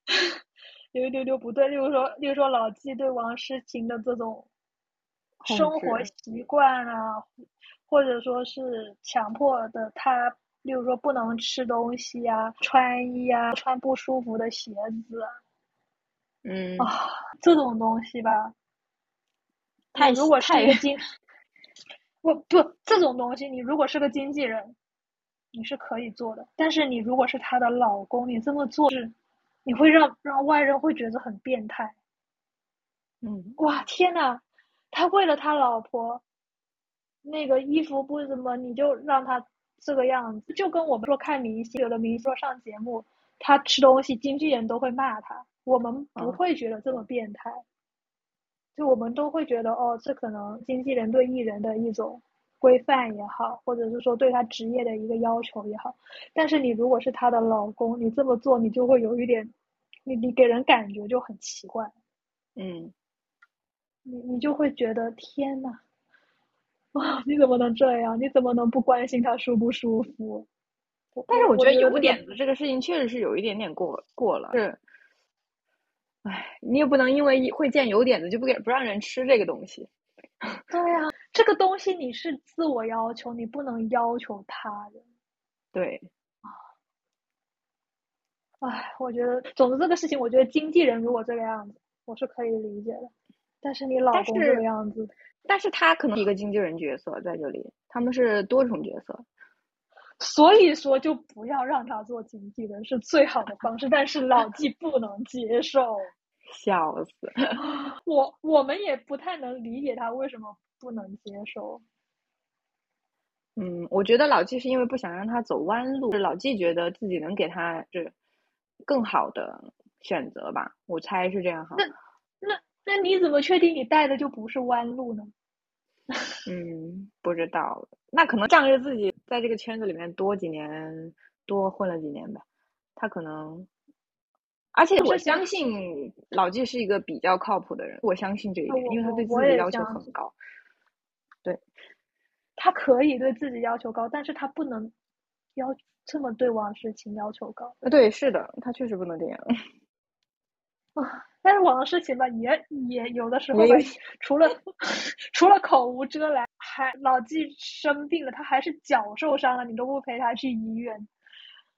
[laughs] 有一丢丢不对。例如说，例如说老纪对王诗晴的这种生活习惯啊，或者说是强迫的他。例如说不能吃东西呀，穿衣啊，穿不舒服的鞋子，嗯啊，这种东西吧，太如果是一个经，不不，这种东西你如果是个经纪人，你是可以做的。但是你如果是她的老公，你这么做是，你会让让外人会觉得很变态。嗯，哇天呐，他为了他老婆，那个衣服不怎么，你就让他。这个样子就跟我们说看明星，有的明星说上节目，他吃东西，经纪人都会骂他，我们不会觉得这么变态，就我们都会觉得哦，这可能经纪人对艺人的一种规范也好，或者是说对他职业的一个要求也好。但是你如果是他的老公，你这么做，你就会有一点，你你给人感觉就很奇怪，嗯，你你就会觉得天呐。啊！你怎么能这样？你怎么能不关心他舒不舒服？但是我觉得有点子这个事情确实是有一点点过过了。是，唉，你也不能因为会见有点子就不给不让人吃这个东西。[laughs] 对呀，这个东西你是自我要求，你不能要求他人。对。唉，我觉得，总之这个事情，我觉得经纪人如果这个样子，我是可以理解的。但是你老公这个样子。但是他可能一个经纪人角色在这里，他们是多重角色，所以说就不要让他做经纪人是最好的方式。但是老纪不能接受，[laughs] 笑死！我我们也不太能理解他为什么不能接受。嗯，我觉得老纪是因为不想让他走弯路，老纪觉得自己能给他是更好的选择吧，我猜是这样哈。那那。那你怎么确定你带的就不是弯路呢？嗯，不知道，那可能仗着自己在这个圈子里面多几年，多混了几年吧。他可能，而且我相信老纪是一个比较靠谱的人，我相信这一点，因为他对自己要求很高。对，他可以对自己要求高，但是他不能要这么对王诗晴要求高。呃，对，是的，他确实不能这样。啊。[laughs] 但是网络事情吧，也也有的时候吧，[laughs] 除了 [laughs] 除了口无遮拦，还老纪生病了，他还是脚受伤了，你都不陪他去医院。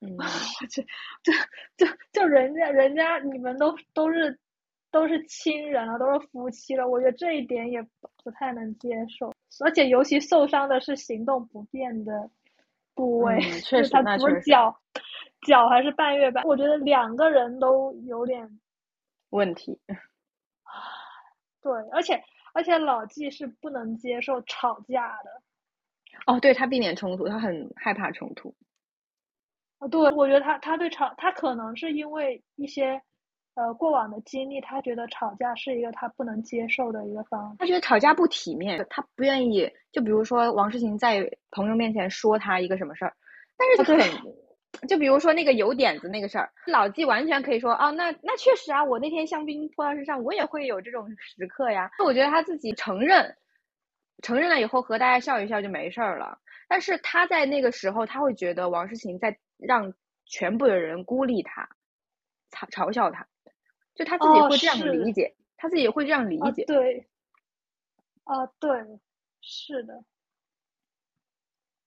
嗯，[laughs] 我去，这这就人家人家你们都都是都是亲人了，都是夫妻了，我觉得这一点也不太能接受。而且尤其受伤的是行动不便的部位，确实，他不是脚脚还是半月板，我觉得两个人都有点。问题，[laughs] 对，而且而且老纪是不能接受吵架的。哦，对他避免冲突，他很害怕冲突。啊，对，我觉得他他对吵，他可能是因为一些呃过往的经历，他觉得吵架是一个他不能接受的一个方式。他觉得吵架不体面，他不愿意。就比如说王诗晴在朋友面前说他一个什么事儿，但是他很。就比如说那个有点子那个事儿，老纪完全可以说啊，那那确实啊，我那天香槟泼到身上，我也会有这种时刻呀。那我觉得他自己承认，承认了以后和大家笑一笑就没事儿了。但是他在那个时候，他会觉得王诗晴在让全部的人孤立他，嘲嘲笑他，就他自己会这样理解，他自己会这样理解。对，啊对，是的，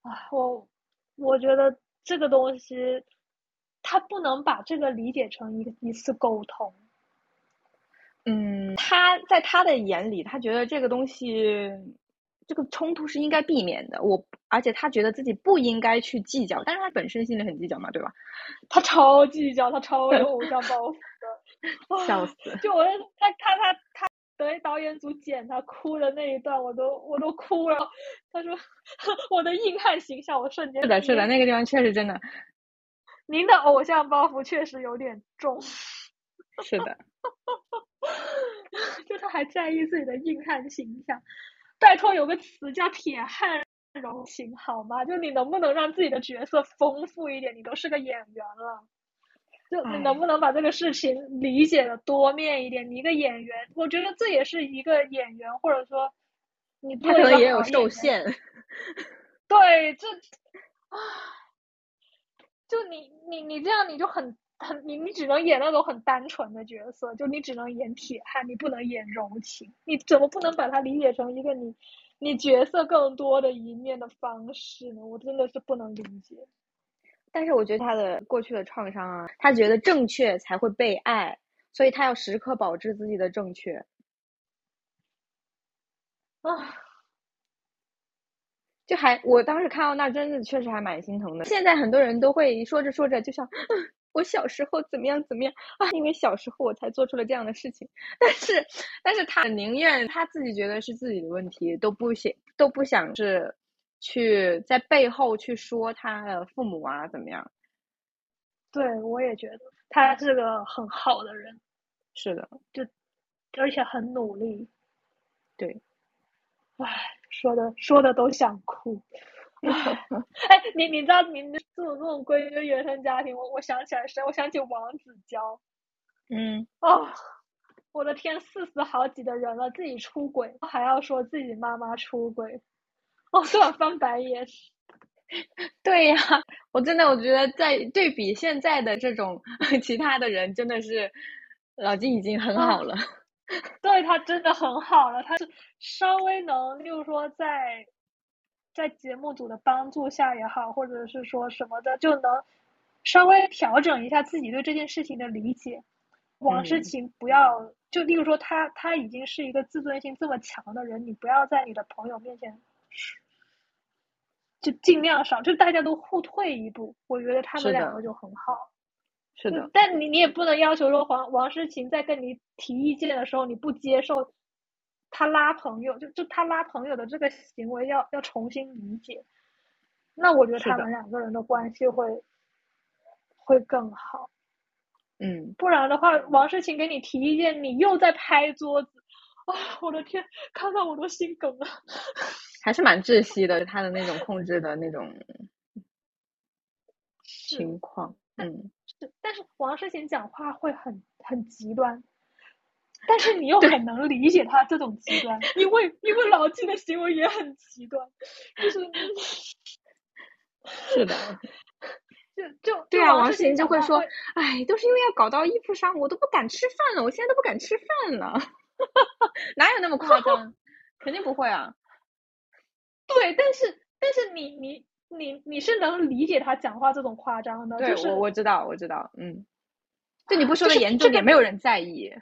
啊我我觉得。这个东西，他不能把这个理解成一一次沟通。嗯，他在他的眼里，他觉得这个东西这个冲突是应该避免的。我而且他觉得自己不应该去计较，但是他本身心里很计较嘛，对吧？他超计较，他超有偶像包袱的，[laughs] 笑死！就我他他他他对导演组剪他哭的那一段，我都我都哭了。他说 [laughs] 我的硬汉形象，我瞬间是的，是的，那个地方确实真的。您的偶像包袱确实有点重。是的。[laughs] 就他还在意自己的硬汉形象，拜托有个词叫铁汉柔情好吗？就你能不能让自己的角色丰富一点？你都是个演员了，就你能不能把这个事情理解的多面一点？你一个演员，我觉得这也是一个演员，或者说你可能也有受限。对，这啊，就你你你这样你就很。很你你只能演那种很单纯的角色，就你只能演铁汉，你不能演柔情。你怎么不能把它理解成一个你你角色更多的一面的方式呢？我真的是不能理解。但是我觉得他的过去的创伤啊，他觉得正确才会被爱，所以他要时刻保持自己的正确。啊，就还我当时看到那，真的确实还蛮心疼的。现在很多人都会说着说着就像。[laughs] 我小时候怎么样怎么样啊？因为小时候我才做出了这样的事情，但是，但是他宁愿他自己觉得是自己的问题，都不想都不想是去在背后去说他的父母啊怎么样？对，我也觉得他是个很好的人，是的，就而且很努力，对，唉，说的说的都想哭。[laughs] 哎，你你知道，你这种这种闺女原生家庭，我我想起来谁？我想起王子娇。嗯。哦，我的天，四十好几的人了，自己出轨还要说自己妈妈出轨，哦，都要翻白眼。对呀，我真的我觉得在对比现在的这种 [laughs] 其他的人，真的是老金已经很好了。对他真的很好了，他是稍微能，例如说在。在节目组的帮助下也好，或者是说什么的，就能稍微调整一下自己对这件事情的理解。王诗晴不要，就例如说他他已经是一个自尊心这么强的人，你不要在你的朋友面前，就尽量少，就大家都互退一步。我觉得他们两个就很好。是的。但你你也不能要求说黄王诗琴在跟你提意见的时候你不接受。他拉朋友，就就他拉朋友的这个行为要要重新理解，那我觉得他们两个人的关系会会更好。嗯，不然的话，王诗琴给你提意见，你又在拍桌子，啊，我的天，看到我都心梗了。[laughs] 还是蛮窒息的，他的那种控制的那种情况。嗯，是，但是王诗贤讲话会很很极端。但是你又很能理解他这种极端，因为因为老纪的行为也很极端，就是是的，[laughs] 就就对啊，王诗贤就会说，哎，都是因为要搞到衣服上，我都不敢吃饭了，我现在都不敢吃饭了，[laughs] 哪有那么夸张？肯定不会啊。对，但是但是你你你你是能理解他讲话这种夸张的，对我我知道我知道，嗯，就你不说的严重点，没有人在意。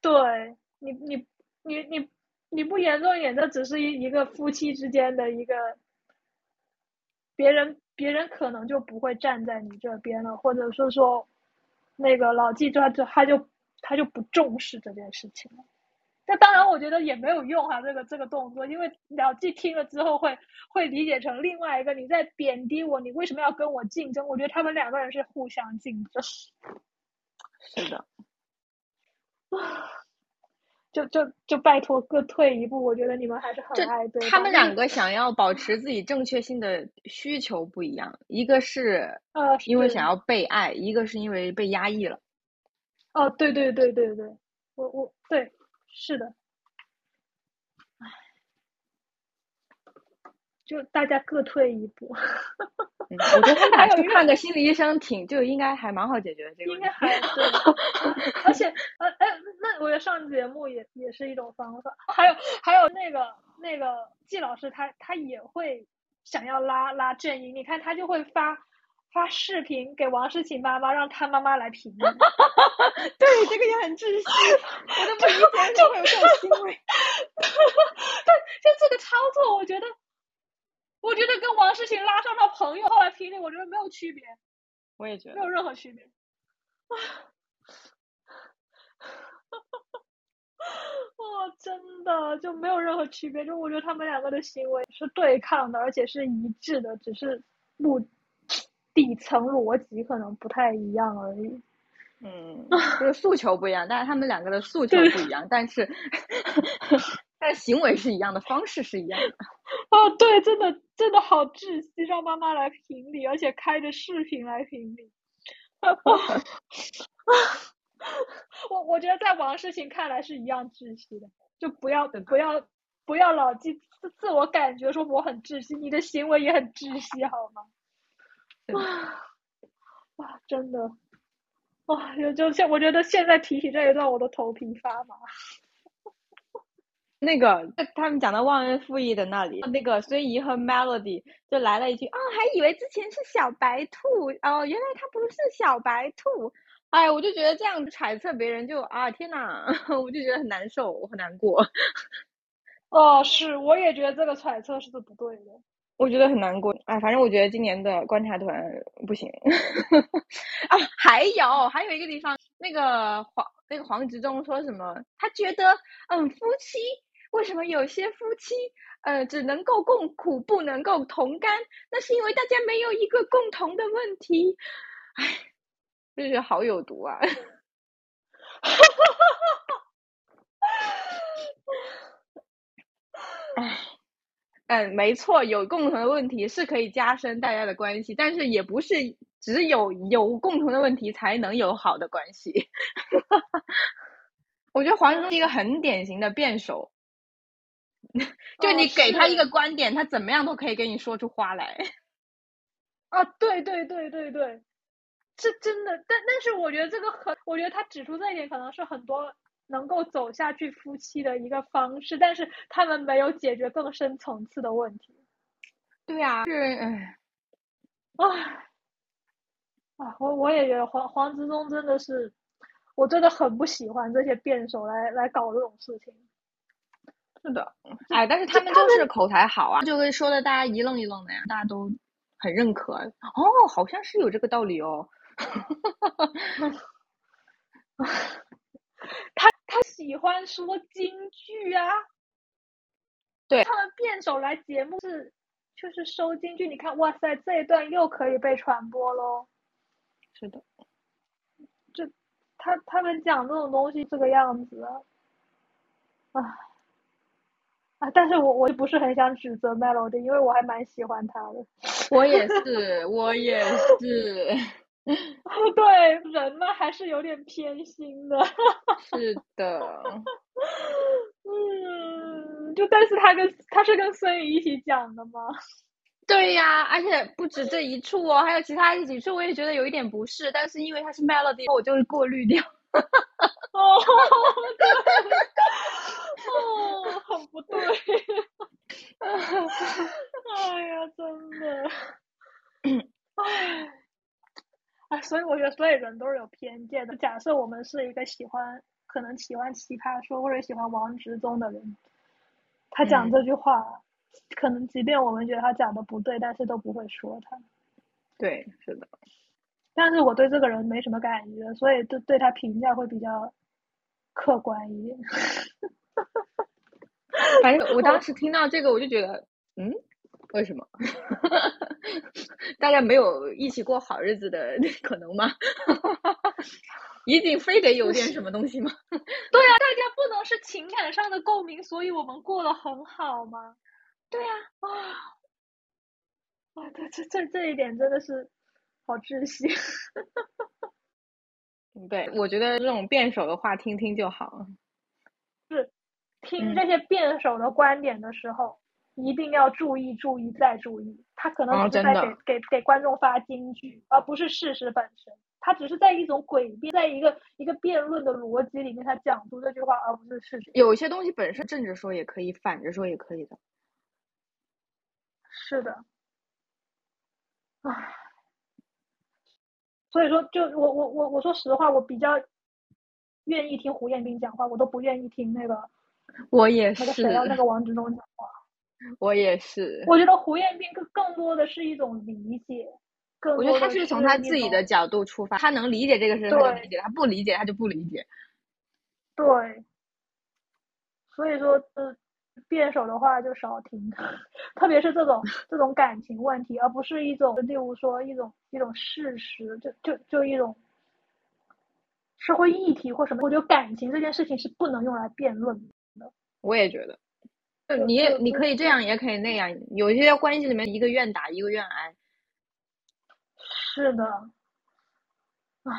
对你，你，你，你，你不严重一点，这只是一一个夫妻之间的一个，别人别人可能就不会站在你这边了，或者是说，那个老纪他就他就他就不重视这件事情了。那当然，我觉得也没有用哈，这个这个动作，因为了纪听了之后会会理解成另外一个你在贬低我，你为什么要跟我竞争？我觉得他们两个人是互相竞争。是的。[sighs] 啊，就就就拜托各退一步，我觉得你们还是很爱对。他们两个想要保持自己正确性的需求不一样，一个是呃因为想要被爱，一个是因为被压抑了。哦，对对对对对，我我对是的。就大家各退一步。[laughs] 我觉得他 [laughs] 俩去看个心理医生，挺就应该还蛮好解决的这个。应该还对，[laughs] 而且呃哎，那我觉得上节目也也是一种方法。还有还有那个那个季老师，他他也会想要拉拉阵营，你看他就会发发视频给王诗琴妈妈，让她妈妈来评论。[laughs] 对，这个也很窒息。我的每一天就会有这种行为。[laughs] 对，就这个操作，我觉得，我觉得跟王诗琴拉上了朋友后来评论，我觉得没有区别。我也觉得没有任何区别。[laughs] 哇，真的就没有任何区别，就我觉得他们两个的行为是对抗的，而且是一致的，只是目底层逻辑可能不太一样而已。嗯，[laughs] 就是诉求不一样，但是他们两个的诉求不一样，但是 [laughs] 但行为是一样的，方式是一样的。[laughs] 哦，对，真的真的好窒息，让妈妈来评理，而且开着视频来评理。我我觉得在王诗晴看来是一样窒息的，就不要不要不要老记自自我感觉说我很窒息，你的行为也很窒息好吗？[laughs] 啊啊，真的。哇，就就现我觉得现在提起这一段，我都头皮发麻。那个他们讲到忘恩负义的那里，那个孙怡和 Melody 就来了一句啊，还以为之前是小白兔哦，原来他不是小白兔。哎，我就觉得这样揣测别人就啊，天呐，[laughs] 我就觉得很难受，我很难过。[laughs] 哦，是，我也觉得这个揣测是不对的。我觉得很难过，哎，反正我觉得今年的观察团不行 [laughs] 啊。还有还有一个地方，那个黄那个黄执中说什么？他觉得，嗯，夫妻为什么有些夫妻呃只能够共苦不能够同甘？那是因为大家没有一个共同的问题。哎，就觉得好有毒啊！[laughs] [laughs] 哎。嗯，没错，有共同的问题是可以加深大家的关系，但是也不是只有有共同的问题才能有好的关系。[laughs] 我觉得黄志忠是一个很典型的辩手，[laughs] 就你给他一个观点，他怎么样都可以给你说出花来。啊，[laughs] 对对对对对，是真的，但但是我觉得这个很，我觉得他指出这一点可能是很多。能够走下去夫妻的一个方式，但是他们没有解决更深层次的问题。对呀，是唉，唉，啊，我我也觉得黄黄执中真的是，我真的很不喜欢这些辩手来来搞这种事情。是的，哎，但是他们就是口才好啊，就会说的大家一愣一愣的呀，大家都很认可。哦，好像是有这个道理哦。[laughs] [laughs] 他。他喜欢说京剧啊，对他们辩手来节目是就是收京剧，你看哇塞，这一段又可以被传播喽。是的，就他他们讲这种东西这个样子啊，啊，但是我我不是很想指责 Melody，因为我还蛮喜欢他的。我也是，我也是。[laughs] 对人呢，还是有点偏心的。[laughs] 是的，嗯，就但是他跟他是跟孙宇一起讲的吗？[laughs] 对呀，而且不止这一处哦，还有其他几处，我也觉得有一点不适，但是因为他是 melody，我就过滤掉。哦，哦，很不对。哎呀，真的。哎。啊，[laughs] 所以我觉得所有人都是有偏见的。假设我们是一个喜欢可能喜欢奇葩说或者喜欢王执中的人，他讲这句话，可能即便我们觉得他讲的不对，但是都不会说他。对，是的。但是我对这个人没什么感觉，所以对对他评价会比较客观一点。[laughs] 反正我当时听到这个，我就觉得，嗯。为什么？[laughs] 大家没有一起过好日子的 [laughs] 可能吗？一定非得有点什么东西吗？[laughs] 对呀，大家不能是情感上的共鸣，所以我们过得很好吗？对呀，啊，啊，对，这这这一点真的是好窒息。对，我觉得这种辩手的话听听就好。是，听这些辩手的观点的时候。一定要注意，注意再注意。他可能只是在给给给观众发金句，而不是事实本身。他只是在一种诡辩，在一个一个辩论的逻辑里面，他讲出这句话，而不是事实。有些东西本身正着说也可以，反着说也可以的。是的，唉，所以说，就我我我我说实话，我比较愿意听胡彦斌讲话，我都不愿意听那个我也是那个谁要，那个王志忠讲话。我也是，我觉得胡彦斌更更多的是一种理解，更我觉得他是从他自己的角度出发，他能理解这个事，他就理解；他不理解，他就不理解。对，所以说，呃，辩手的话就少听，[laughs] 特别是这种这种感情问题，而不是一种，例如说一种一种事实，就就就一种社会议题或什么。我觉得感情这件事情是不能用来辩论的。我也觉得，你也你可以这样，也可以那样。有一些关系里面，一个愿打，一个愿挨。是的，唉。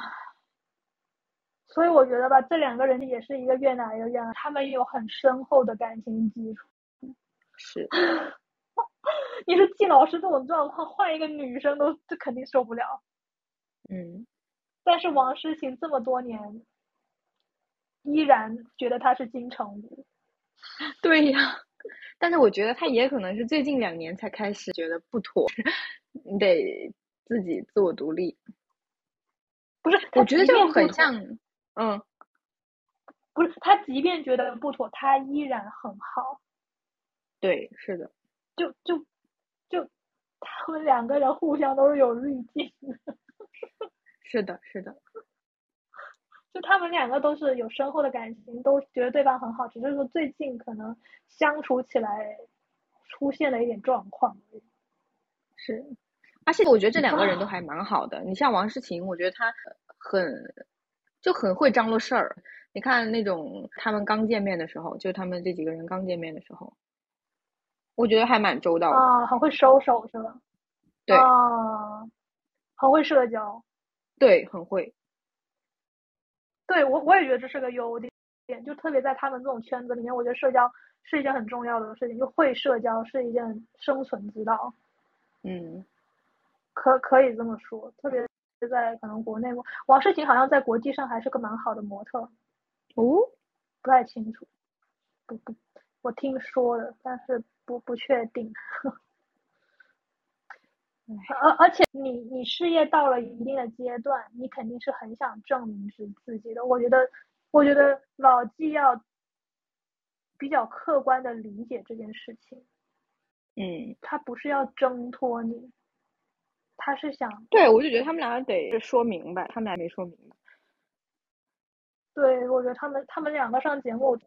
所以我觉得吧，这两个人也是一个愿打一个愿挨，他们有很深厚的感情基础。是，[laughs] 你说季老师这种状况，换一个女生都这肯定受不了。嗯。但是王诗晴这么多年，依然觉得他是金城武。对呀，但是我觉得他也可能是最近两年才开始觉得不妥，[laughs] 你得自己自我独立。不是，我觉得这个很像。嗯，不是他，即便觉得不妥，他依然很好。对，是的。就就就，他们两个人互相都是有滤镜的。[laughs] 是的，是的。就他们两个都是有深厚的感情，都觉得对方很好，只是说最近可能相处起来出现了一点状况。是，而且我觉得这两个人都还蛮好的。你像王诗晴，我觉得她很。就很会张罗事儿，你看那种他们刚见面的时候，就他们这几个人刚见面的时候，我觉得还蛮周到的。啊，很会收手是吧？对。啊，很会社交。对，很会。对我我也觉得这是个优点，就特别在他们这种圈子里面，我觉得社交是一件很重要的事情，就会社交是一件生存之道。嗯，可可以这么说，特别是。在可能国内，王诗晴好像在国际上还是个蛮好的模特。哦，不太清楚，不不，我听说的，但是不不确定。而而且你你事业到了一定的阶段，你肯定是很想证明是自己的。我觉得，我觉得老纪要比较客观的理解这件事情。嗯，他不是要挣脱你。他是想，对我就觉得他们俩得说明白，他们俩没说明白。对，我觉得他们他们两个上节目，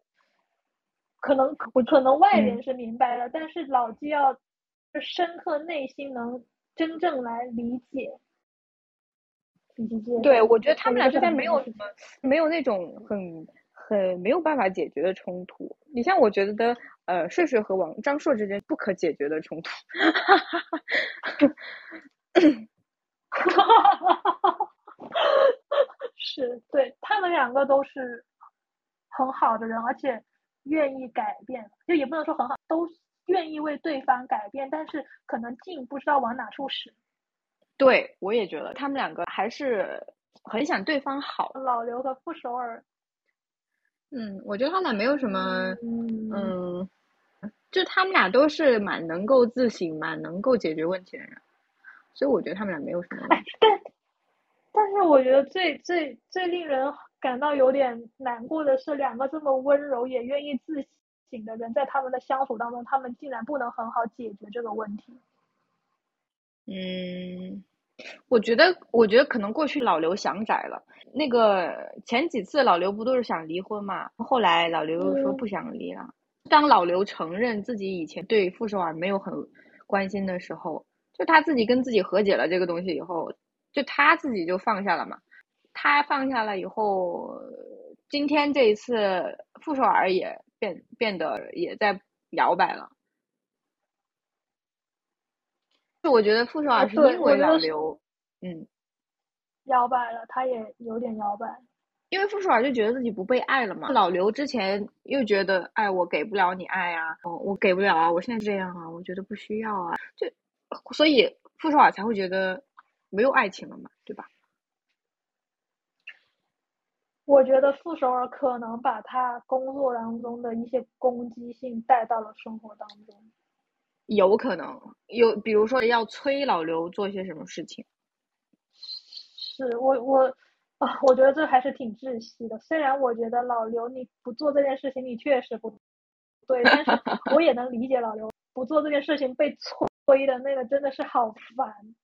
可能可能外人是明白了，但是老纪要深刻内心能真正来理解。对，我觉得他们俩之间没有什么，没有那种很很没有办法解决的冲突。你像我觉得的，呃，睡睡和王张硕之间不可解决的冲突。哈哈哈哈哈！是对他们两个都是很好的人，而且愿意改变，就也不能说很好，都愿意为对方改变，但是可能劲不知道往哪处使。对，我也觉得他们两个还是很想对方好。老刘和傅首尔，嗯，我觉得他俩没有什么，嗯，就他们俩都是蛮能够自省、蛮能够解决问题的人。所以我觉得他们俩没有什么。哎，但但是我觉得最最最令人感到有点难过的是，两个这么温柔也愿意自省的人，在他们的相处当中，他们竟然不能很好解决这个问题。嗯，我觉得，我觉得可能过去老刘想窄了。那个前几次老刘不都是想离婚嘛？后来老刘又说不想离了。当老刘承认自己以前对傅首尔没有很关心的时候。就他自己跟自己和解了这个东西以后，就他自己就放下了嘛。他放下了以后，今天这一次傅首尔也变变得也在摇摆了。就我觉得傅首尔是因为老刘，嗯，摇摆了，他也有点摇摆。因为傅首尔就觉得自己不被爱了嘛。老刘之前又觉得，哎，我给不了你爱啊，哦，我给不了啊，我现在这样啊，我觉得不需要啊，就。所以傅首尔才会觉得没有爱情了嘛，对吧？我觉得傅首尔可能把他工作当中的一些攻击性带到了生活当中，有可能有，比如说要催老刘做些什么事情。是我我啊，我觉得这还是挺窒息的。虽然我觉得老刘你不做这件事情，你确实不对，但是 [laughs] 我也能理解老刘不做这件事情被催。催的那个真的是好烦，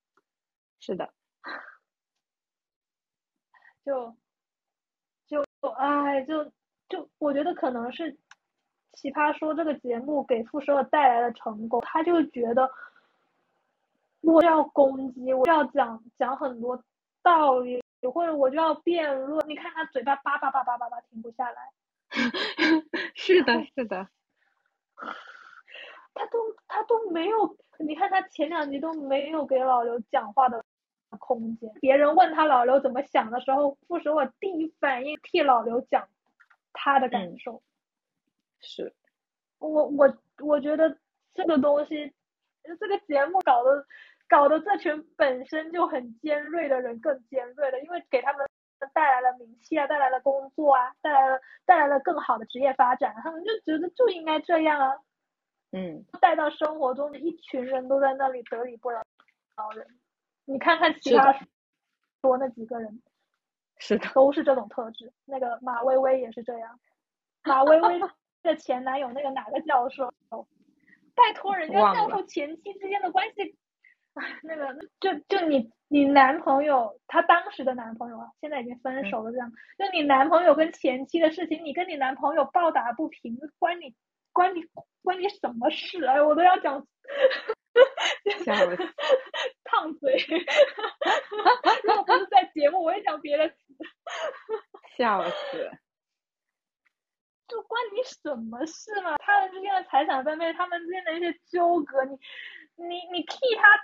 是的，[laughs] 就就哎，就就我觉得可能是奇葩说这个节目给傅首尔带来的成功，他就觉得我要攻击，我要讲讲很多道理，或者我就要辩论。你看他嘴巴叭叭叭叭叭叭停不下来。[laughs] 是的，是的。他都他都没有，你看他前两集都没有给老刘讲话的空间。别人问他老刘怎么想的时候，傅首尔第一反应替老刘讲他的感受。是，我我我觉得这个东西，这个节目搞得搞得这群本身就很尖锐的人更尖锐了，因为给他们带来了名气啊，带来了工作啊，带来了带来了更好的职业发展，他们就觉得就应该这样啊。嗯，带到生活中的一群人都在那里得理不饶人。你看看其他说那几个人，是的，都是这种特质。那个马薇薇也是这样，马薇薇 [laughs] 的前男友那个哪个教授？拜托，人家教授前妻之间的关系，哎，那个就就你你男朋友他当时的男朋友啊，现在已经分手了，这样就你男朋友跟前妻的事情，你跟你男朋友抱打不平，关你关你。关你什么事？哎，我都要讲，笑死，烫嘴。[laughs] 如果不是在节目，我也讲别的词。[laughs] 笑死。就关你什么事嘛？他们之间的财产分配，他们之间的一些纠葛，你你你替他，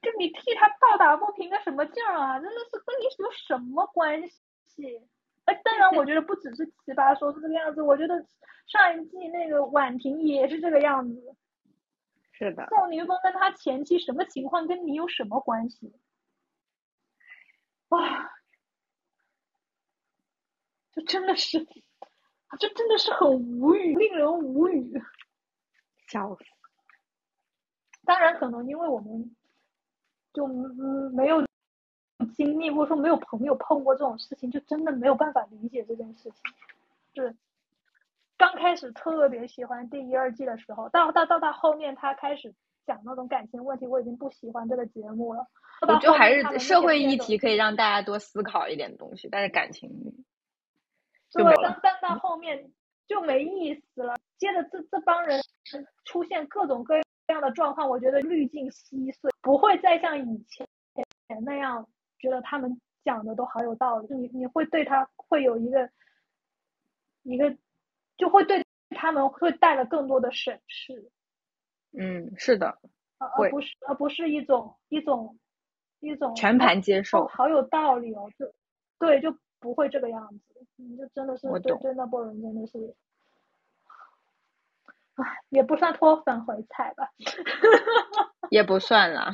就你替他抱打不平个什么劲儿啊？真的是跟你有什么关系？哎，当然，我觉得不只是奇葩说是这个样子，我觉得。上一季那个婉婷也是这个样子，是的。宋宁峰跟他前妻什么情况，跟你有什么关系？哇，这真的是，这真的是很无语，令人无语。笑死。当然，可能因为我们就嗯没有经历，或者说没有朋友碰过这种事情，就真的没有办法理解这件事情，是。刚开始特别喜欢第一、二季的时候，到到到到后面他开始讲那种感情问题，我已经不喜欢这个节目了。我就还是社会议题可以让大家多思考一点东西，但是感情对，当当到后面就没意思了。接着这这帮人出现各种各样的状况，我觉得滤镜稀碎，不会再像以前那样觉得他们讲的都好有道理。你你会对他会有一个一个。就会对他们会带来更多的审视，嗯，是的，而不是而不是一种一种一种全盘接受，好有道理哦，就对，就不会这个样子，你就真的是对对那波人真的是，唉，也不算脱粉回踩吧，[laughs] 也不算啦，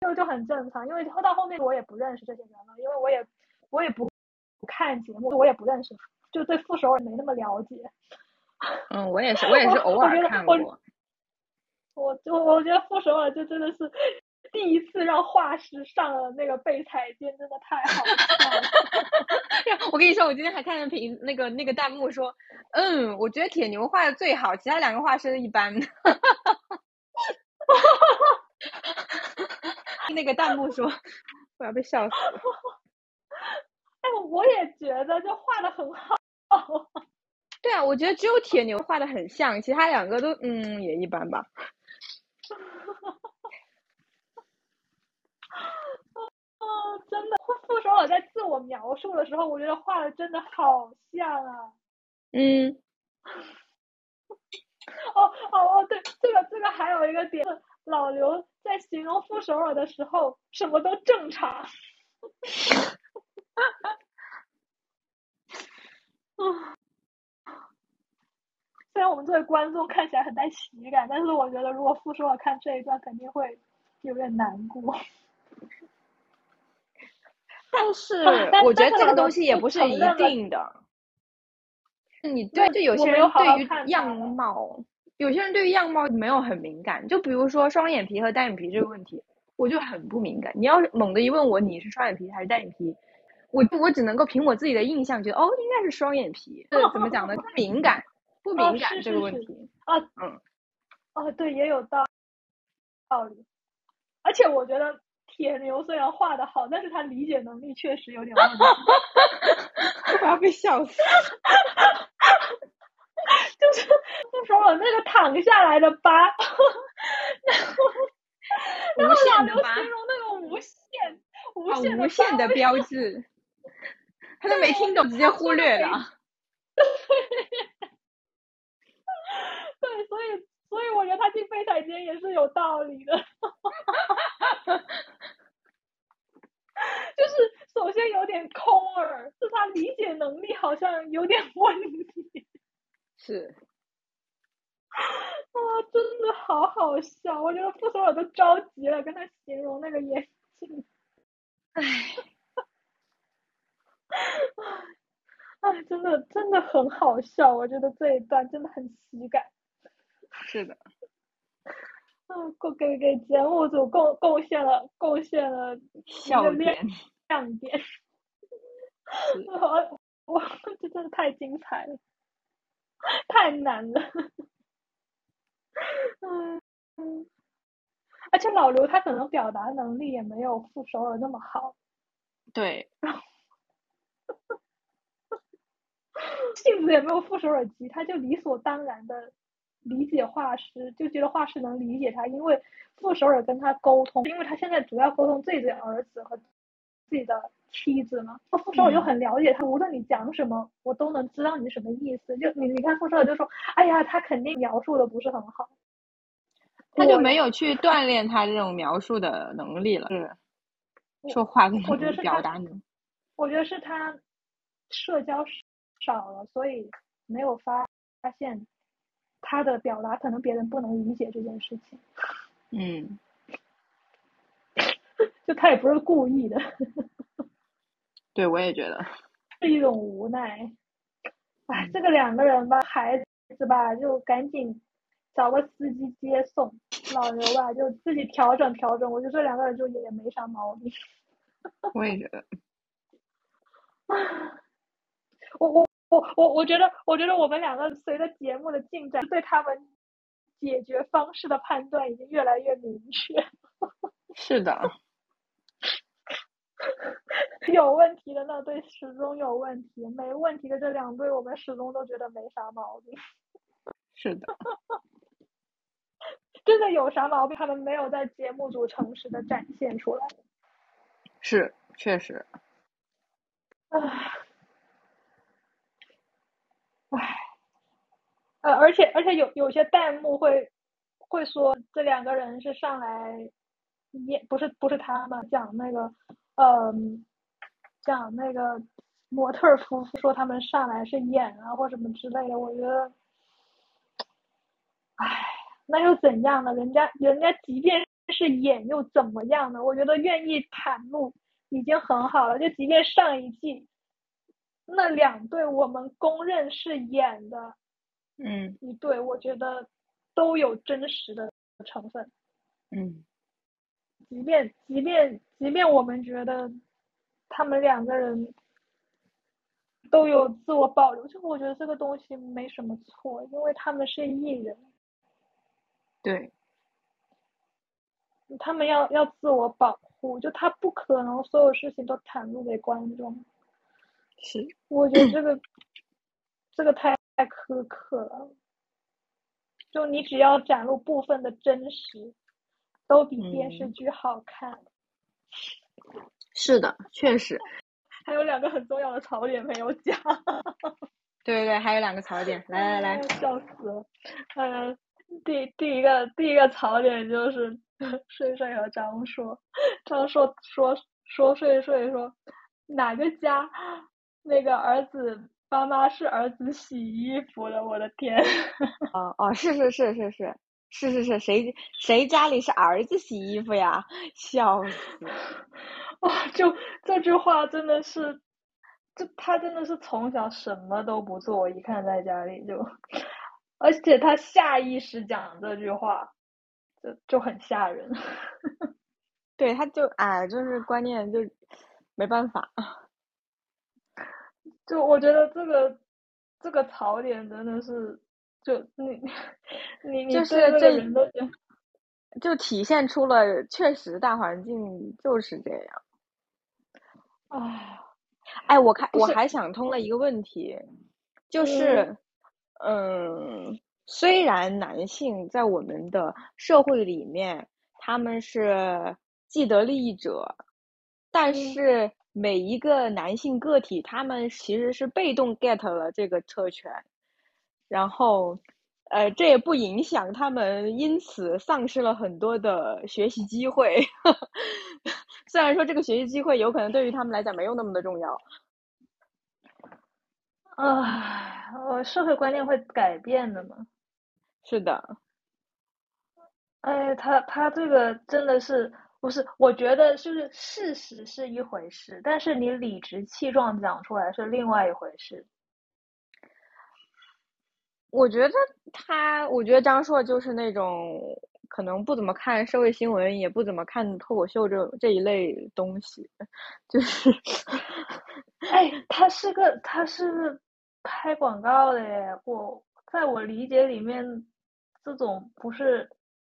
就就很正常，因为到后面我也不认识这些人了，因为我也我也不看节目，我也不认识。就对傅首尔没那么了解，嗯，我也是，[laughs] 我也是偶尔看过。我就我觉得傅首尔就真的是第一次让画师上了那个备采间，真的太好笑了。[laughs] 我跟你说，我今天还看见评那个那个弹幕说，嗯，我觉得铁牛画的最好，其他两个画师一般。[laughs] 那个弹幕说，我要被笑死了。哎，我也觉得，就画的很好。[laughs] 对啊，我觉得只有铁牛画的很像，其他两个都嗯也一般吧。哦，[laughs] 真的，傅首尔在自我描述的时候，我觉得画的真的好像啊。嗯。[laughs] 哦哦哦，对，这个这个还有一个点，老刘在形容傅首尔的时候，什么都正常。啊，[laughs] 虽然我们作为观众看起来很带喜感，但是我觉得如果傅首尔看这一段，肯定会有点难过。[laughs] 但是我觉得这个东西也不是一定的。你对，就有些人对于样貌，有些人对于样貌没有很敏感。就比如说双眼皮和单眼皮这个问题，我就很不敏感。你要是猛的一问我你是双眼皮还是单眼皮？我我只能够凭我自己的印象觉得哦，应该是双眼皮。[laughs] 这怎么讲呢？不敏感，不敏感这个问题。啊，嗯，哦，对，也有道道理。而且我觉得铁牛虽然画的好，但是他理解能力确实有点问题。[laughs] 我要被笑死。[laughs] 就是就说我那个躺下来的疤，然后然后老刘形容那个无限无限无限的标志，他都没听懂，直接忽略了。对，所以所以我觉得他进废彩间也是有道理的。就是首先有点空耳，是他理解能力好像有点问题。是。啊，真的好好笑！我觉得傅首尔都着急了，跟他形容那个眼镜。唉。唉，[laughs] 真的真的很好笑，我觉得这一段真的很喜感。是的。[laughs] 啊给给节目组贡贡献了贡献了笑点亮点，[laughs] 我我这真的太精彩了，太难了，嗯嗯，而且老刘他可能表达能力也没有傅首尔那么好，对，[laughs] 性子也没有傅首尔急，他就理所当然的。理解画师就觉得画师能理解他，因为傅首尔跟他沟通，因为他现在主要沟通自己的儿子和自己的妻子嘛。那傅首尔就很了解他，无论你讲什么，我都能知道你什么意思。就你你看傅首尔就说，哎呀，他肯定描述的不是很好，他就没有去锻炼他这种描述的能力了，是说话的我觉得表达能。我觉得是他社交少了，所以没有发发现。他的表达可能别人不能理解这件事情，嗯，[laughs] 就他也不是故意的，[laughs] 对我也觉得 [laughs] 是一种无奈。哎，这个两个人吧，孩子吧，就赶紧找个司机接送，老刘吧就自己调整调整。我觉得这两个人就也没啥毛病。我也觉得，我我。我我我觉得，我觉得我们两个随着节目的进展，对他们解决方式的判断已经越来越明确。[laughs] 是的，[laughs] 有问题的那对始终有问题，没问题的这两对，我们始终都觉得没啥毛病。[laughs] 是的，真的有啥毛病，他们没有在节目组诚实的展现出来。是，确实。唉。唉，呃，而且而且有有些弹幕会会说这两个人是上来演，不是不是他们讲那个，嗯，讲那个模特夫妇说他们上来是演啊或什么之类的，我觉得，唉，那又怎样呢？人家人家即便是演又怎么样呢？我觉得愿意袒露已经很好了，就即便上一季。那两对我们公认是演的，嗯，一对我觉得都有真实的成分，嗯，即便即便即便我们觉得他们两个人都有自我保留，就我觉得这个东西没什么错，因为他们是艺人，对，他们要要自我保护，就他不可能所有事情都袒露给观众。是，我觉得这个这个太太苛刻了。就你只要展露部分的真实，都比电视剧好看。是的，确实。[laughs] 还有两个很重要的槽点没有讲。对对对，还有两个槽点，[laughs] 来来来，笑死了。嗯，第第一个第一个槽点就是 [laughs] 睡睡和张硕，张硕说说睡睡说哪个家。那个儿子妈妈是儿子洗衣服的，我的天！哦 [laughs] 哦，是是是是是是是是，谁谁家里是儿子洗衣服呀？笑死！[laughs] 哇，就这句话真的是，就他真的是从小什么都不做，一看在家里就，而且他下意识讲这句话，就就很吓人。[laughs] 对，他就哎，就是观念就没办法。就我觉得这个这个槽点真的是，就你 [laughs] 你你就是这人都就体现出了确实大环境就是这样。哎，哎，我看我还想通了一个问题，就是嗯，虽然男性在我们的社会里面他们是既得利益者，但是每一个男性个体他们其实是被动 get 了这个特权，然后，呃，这也不影响他们因此丧失了很多的学习机会。[laughs] 虽然说这个学习机会有可能对于他们来讲没有那么的重要。唉，呃，社会观念会改变的嘛。是的。哎，他他这个真的是不是？我觉得就是事实是一回事，但是你理直气壮讲出来是另外一回事。我觉得他，我觉得张硕就是那种可能不怎么看社会新闻，也不怎么看脱口秀这这一类东西，就是，哎，他是个他是拍广告的耶，我在我理解里面，这种不是。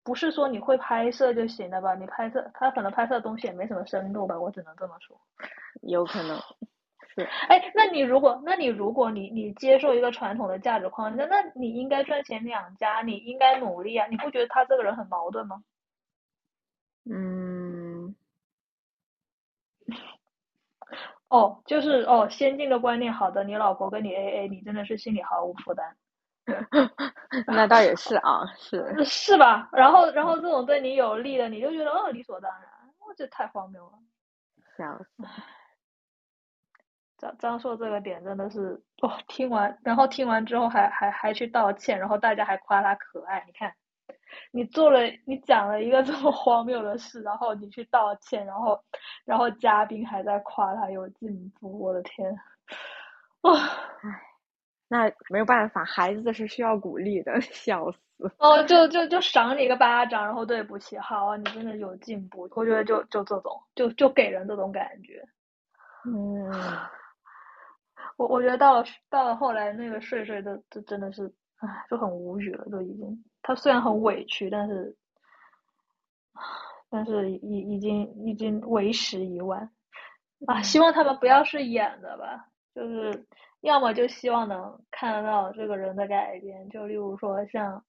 不是说你会拍摄就行了吧？你拍摄他可能拍摄的东西也没什么深度吧，我只能这么说。有可能是。哎，那你如果，那你如果你你接受一个传统的价值框架，那你应该赚钱养家，你应该努力啊！你不觉得他这个人很矛盾吗？嗯。哦，就是哦，先进的观念，好的，你老婆跟你 A A，你真的是心里毫无负担。[laughs] 那倒也是啊，是是吧？然后，然后这种对你有利的，你就觉得哦理所当然，我这太荒谬了。笑死！张张硕这个点真的是哦，听完然后听完之后还还还去道歉，然后大家还夸他可爱。你看，你做了你讲了一个这么荒谬的事，然后你去道歉，然后然后嘉宾还在夸他有进步，我的天！哇，唉。那没有办法，孩子是需要鼓励的，[laughs] 笑死。哦，就就就赏你一个巴掌，然后对不起，好，你真的有进步。我觉得就就这种，就就给人这种感觉。嗯，我我觉得到了到了后来，那个睡睡的，就真的是，唉，就很无语了，都已经。他虽然很委屈，但是，但是已已经已经为时已晚。啊，希望他们不要是演的吧，就是。要么就希望能看得到这个人的改变，就例如说像，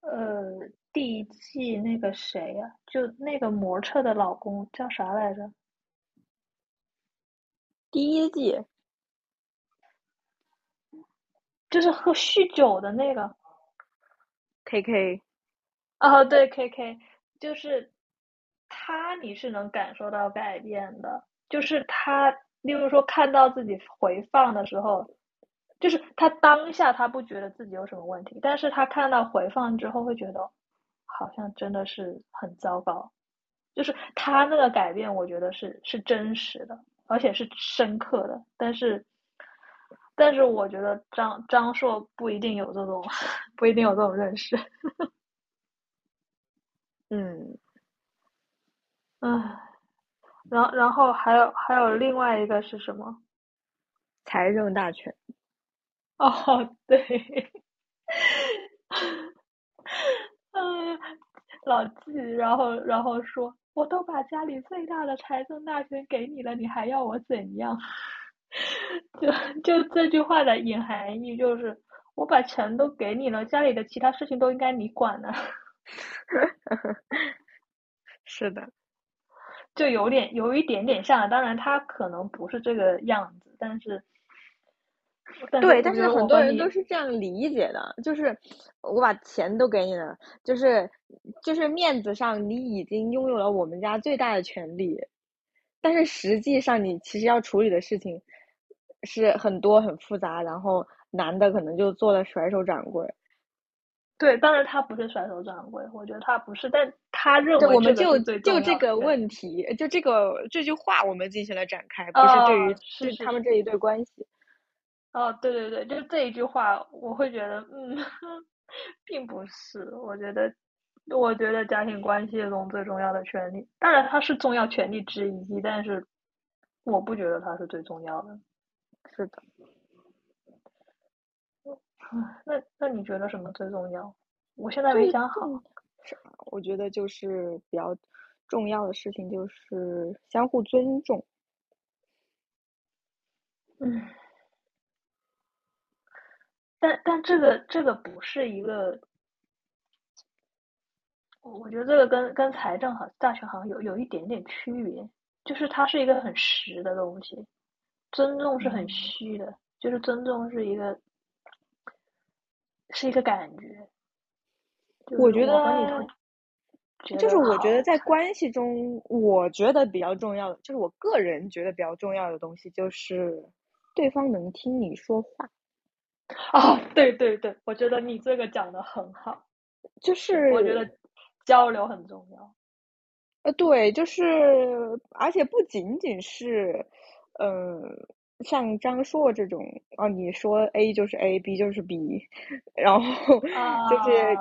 呃，第一季那个谁呀，就那个模特的老公叫啥来着？第一季，就是喝酗酒的那个，K K，哦，对，K K，就是他，你是能感受到改变的，就是他。例如说，看到自己回放的时候，就是他当下他不觉得自己有什么问题，但是他看到回放之后会觉得，好像真的是很糟糕。就是他那个改变，我觉得是是真实的，而且是深刻的。但是，但是我觉得张张硕不一定有这种，不一定有这种认识。[laughs] 嗯，唉。然后，然后还有还有另外一个是什么？财政大权。哦，对。[laughs] 嗯，老纪，然后然后说，我都把家里最大的财政大权给你了，你还要我怎样？[laughs] 就就这句话的隐含义就是，我把钱都给你了，家里的其他事情都应该你管呢。[laughs] 是的。就有点有一点点像，当然他可能不是这个样子，但是，对，但是很多人都是这样理解的，就是我把钱都给你了，就是就是面子上你已经拥有了我们家最大的权利，但是实际上你其实要处理的事情是很多很复杂，然后男的可能就做了甩手掌柜。对，当然他不是甩手掌柜，我觉得他不是，但他认为我们就就这个问题，就这个这句话，我们进行了展开，不是对于是他们这一对关系。哦，对对对，就这一句话，我会觉得，嗯，[laughs] 并不是，我觉得，我觉得家庭关系中最重要的权利，当然它是重要权利之一，但是我不觉得它是最重要的。是的。那那你觉得什么最重要？我现在没想好。我觉得就是比较重要的事情就是相互尊重。嗯，但但这个这个不是一个，我觉得这个跟跟财政好大学好像有有一点点区别，就是它是一个很实的东西，尊重是很虚的，就是尊重是一个是一个感觉。我觉得，就是我觉得在关系中，我觉得比较重要的，就是我个人觉得比较重要的东西，就是对方能听你说话。哦，对对对，我觉得你这个讲的很好，就是我觉得交流很重要。呃，对，就是，而且不仅仅是，嗯。像张硕这种哦，你说 A 就是 A，B 就是 B，然后就是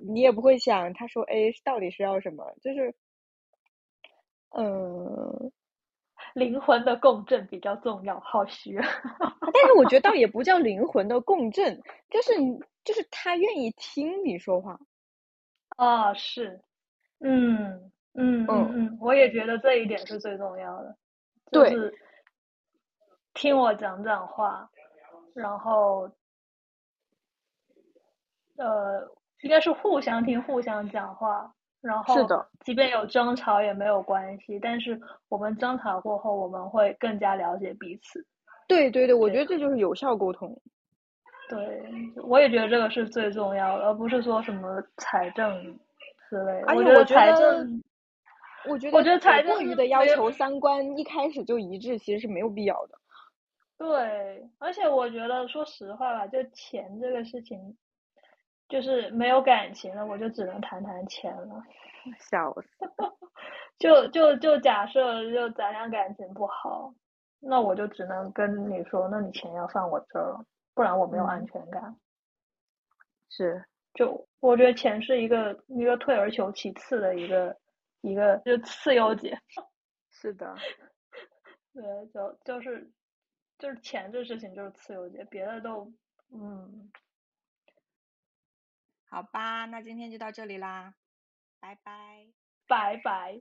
你也不会想他说 A 到底是要什么，就是嗯，灵魂的共振比较重要，好虚。[laughs] 但是我觉得倒也不叫灵魂的共振，就是就是他愿意听你说话。啊，是，嗯嗯嗯嗯，我也觉得这一点是最重要的，对。听我讲讲话，然后，呃，应该是互相听、互相讲话，然后，是的，即便有争吵也没有关系，但是我们争吵过后，我们会更加了解彼此。对对对，我觉得这就是有效沟通。对，我也觉得这个是最重要的，而不是说什么财政之类的。而且我觉得财政，我觉得我觉得财过于的要求三观一开始就一致，其实是没有必要的。对，而且我觉得，说实话吧，就钱这个事情，就是没有感情了，我就只能谈谈钱了。[laughs] 笑死！[laughs] 就就就假设，就咱俩感情不好，那我就只能跟你说，那你钱要放我这儿，不然我没有安全感。是，就我觉得钱是一个一个退而求其次的一个一个就次优解。是的，[laughs] 对，就就是。就是钱这事情就是次优解，别的都，嗯，好吧，那今天就到这里啦，拜拜，拜拜。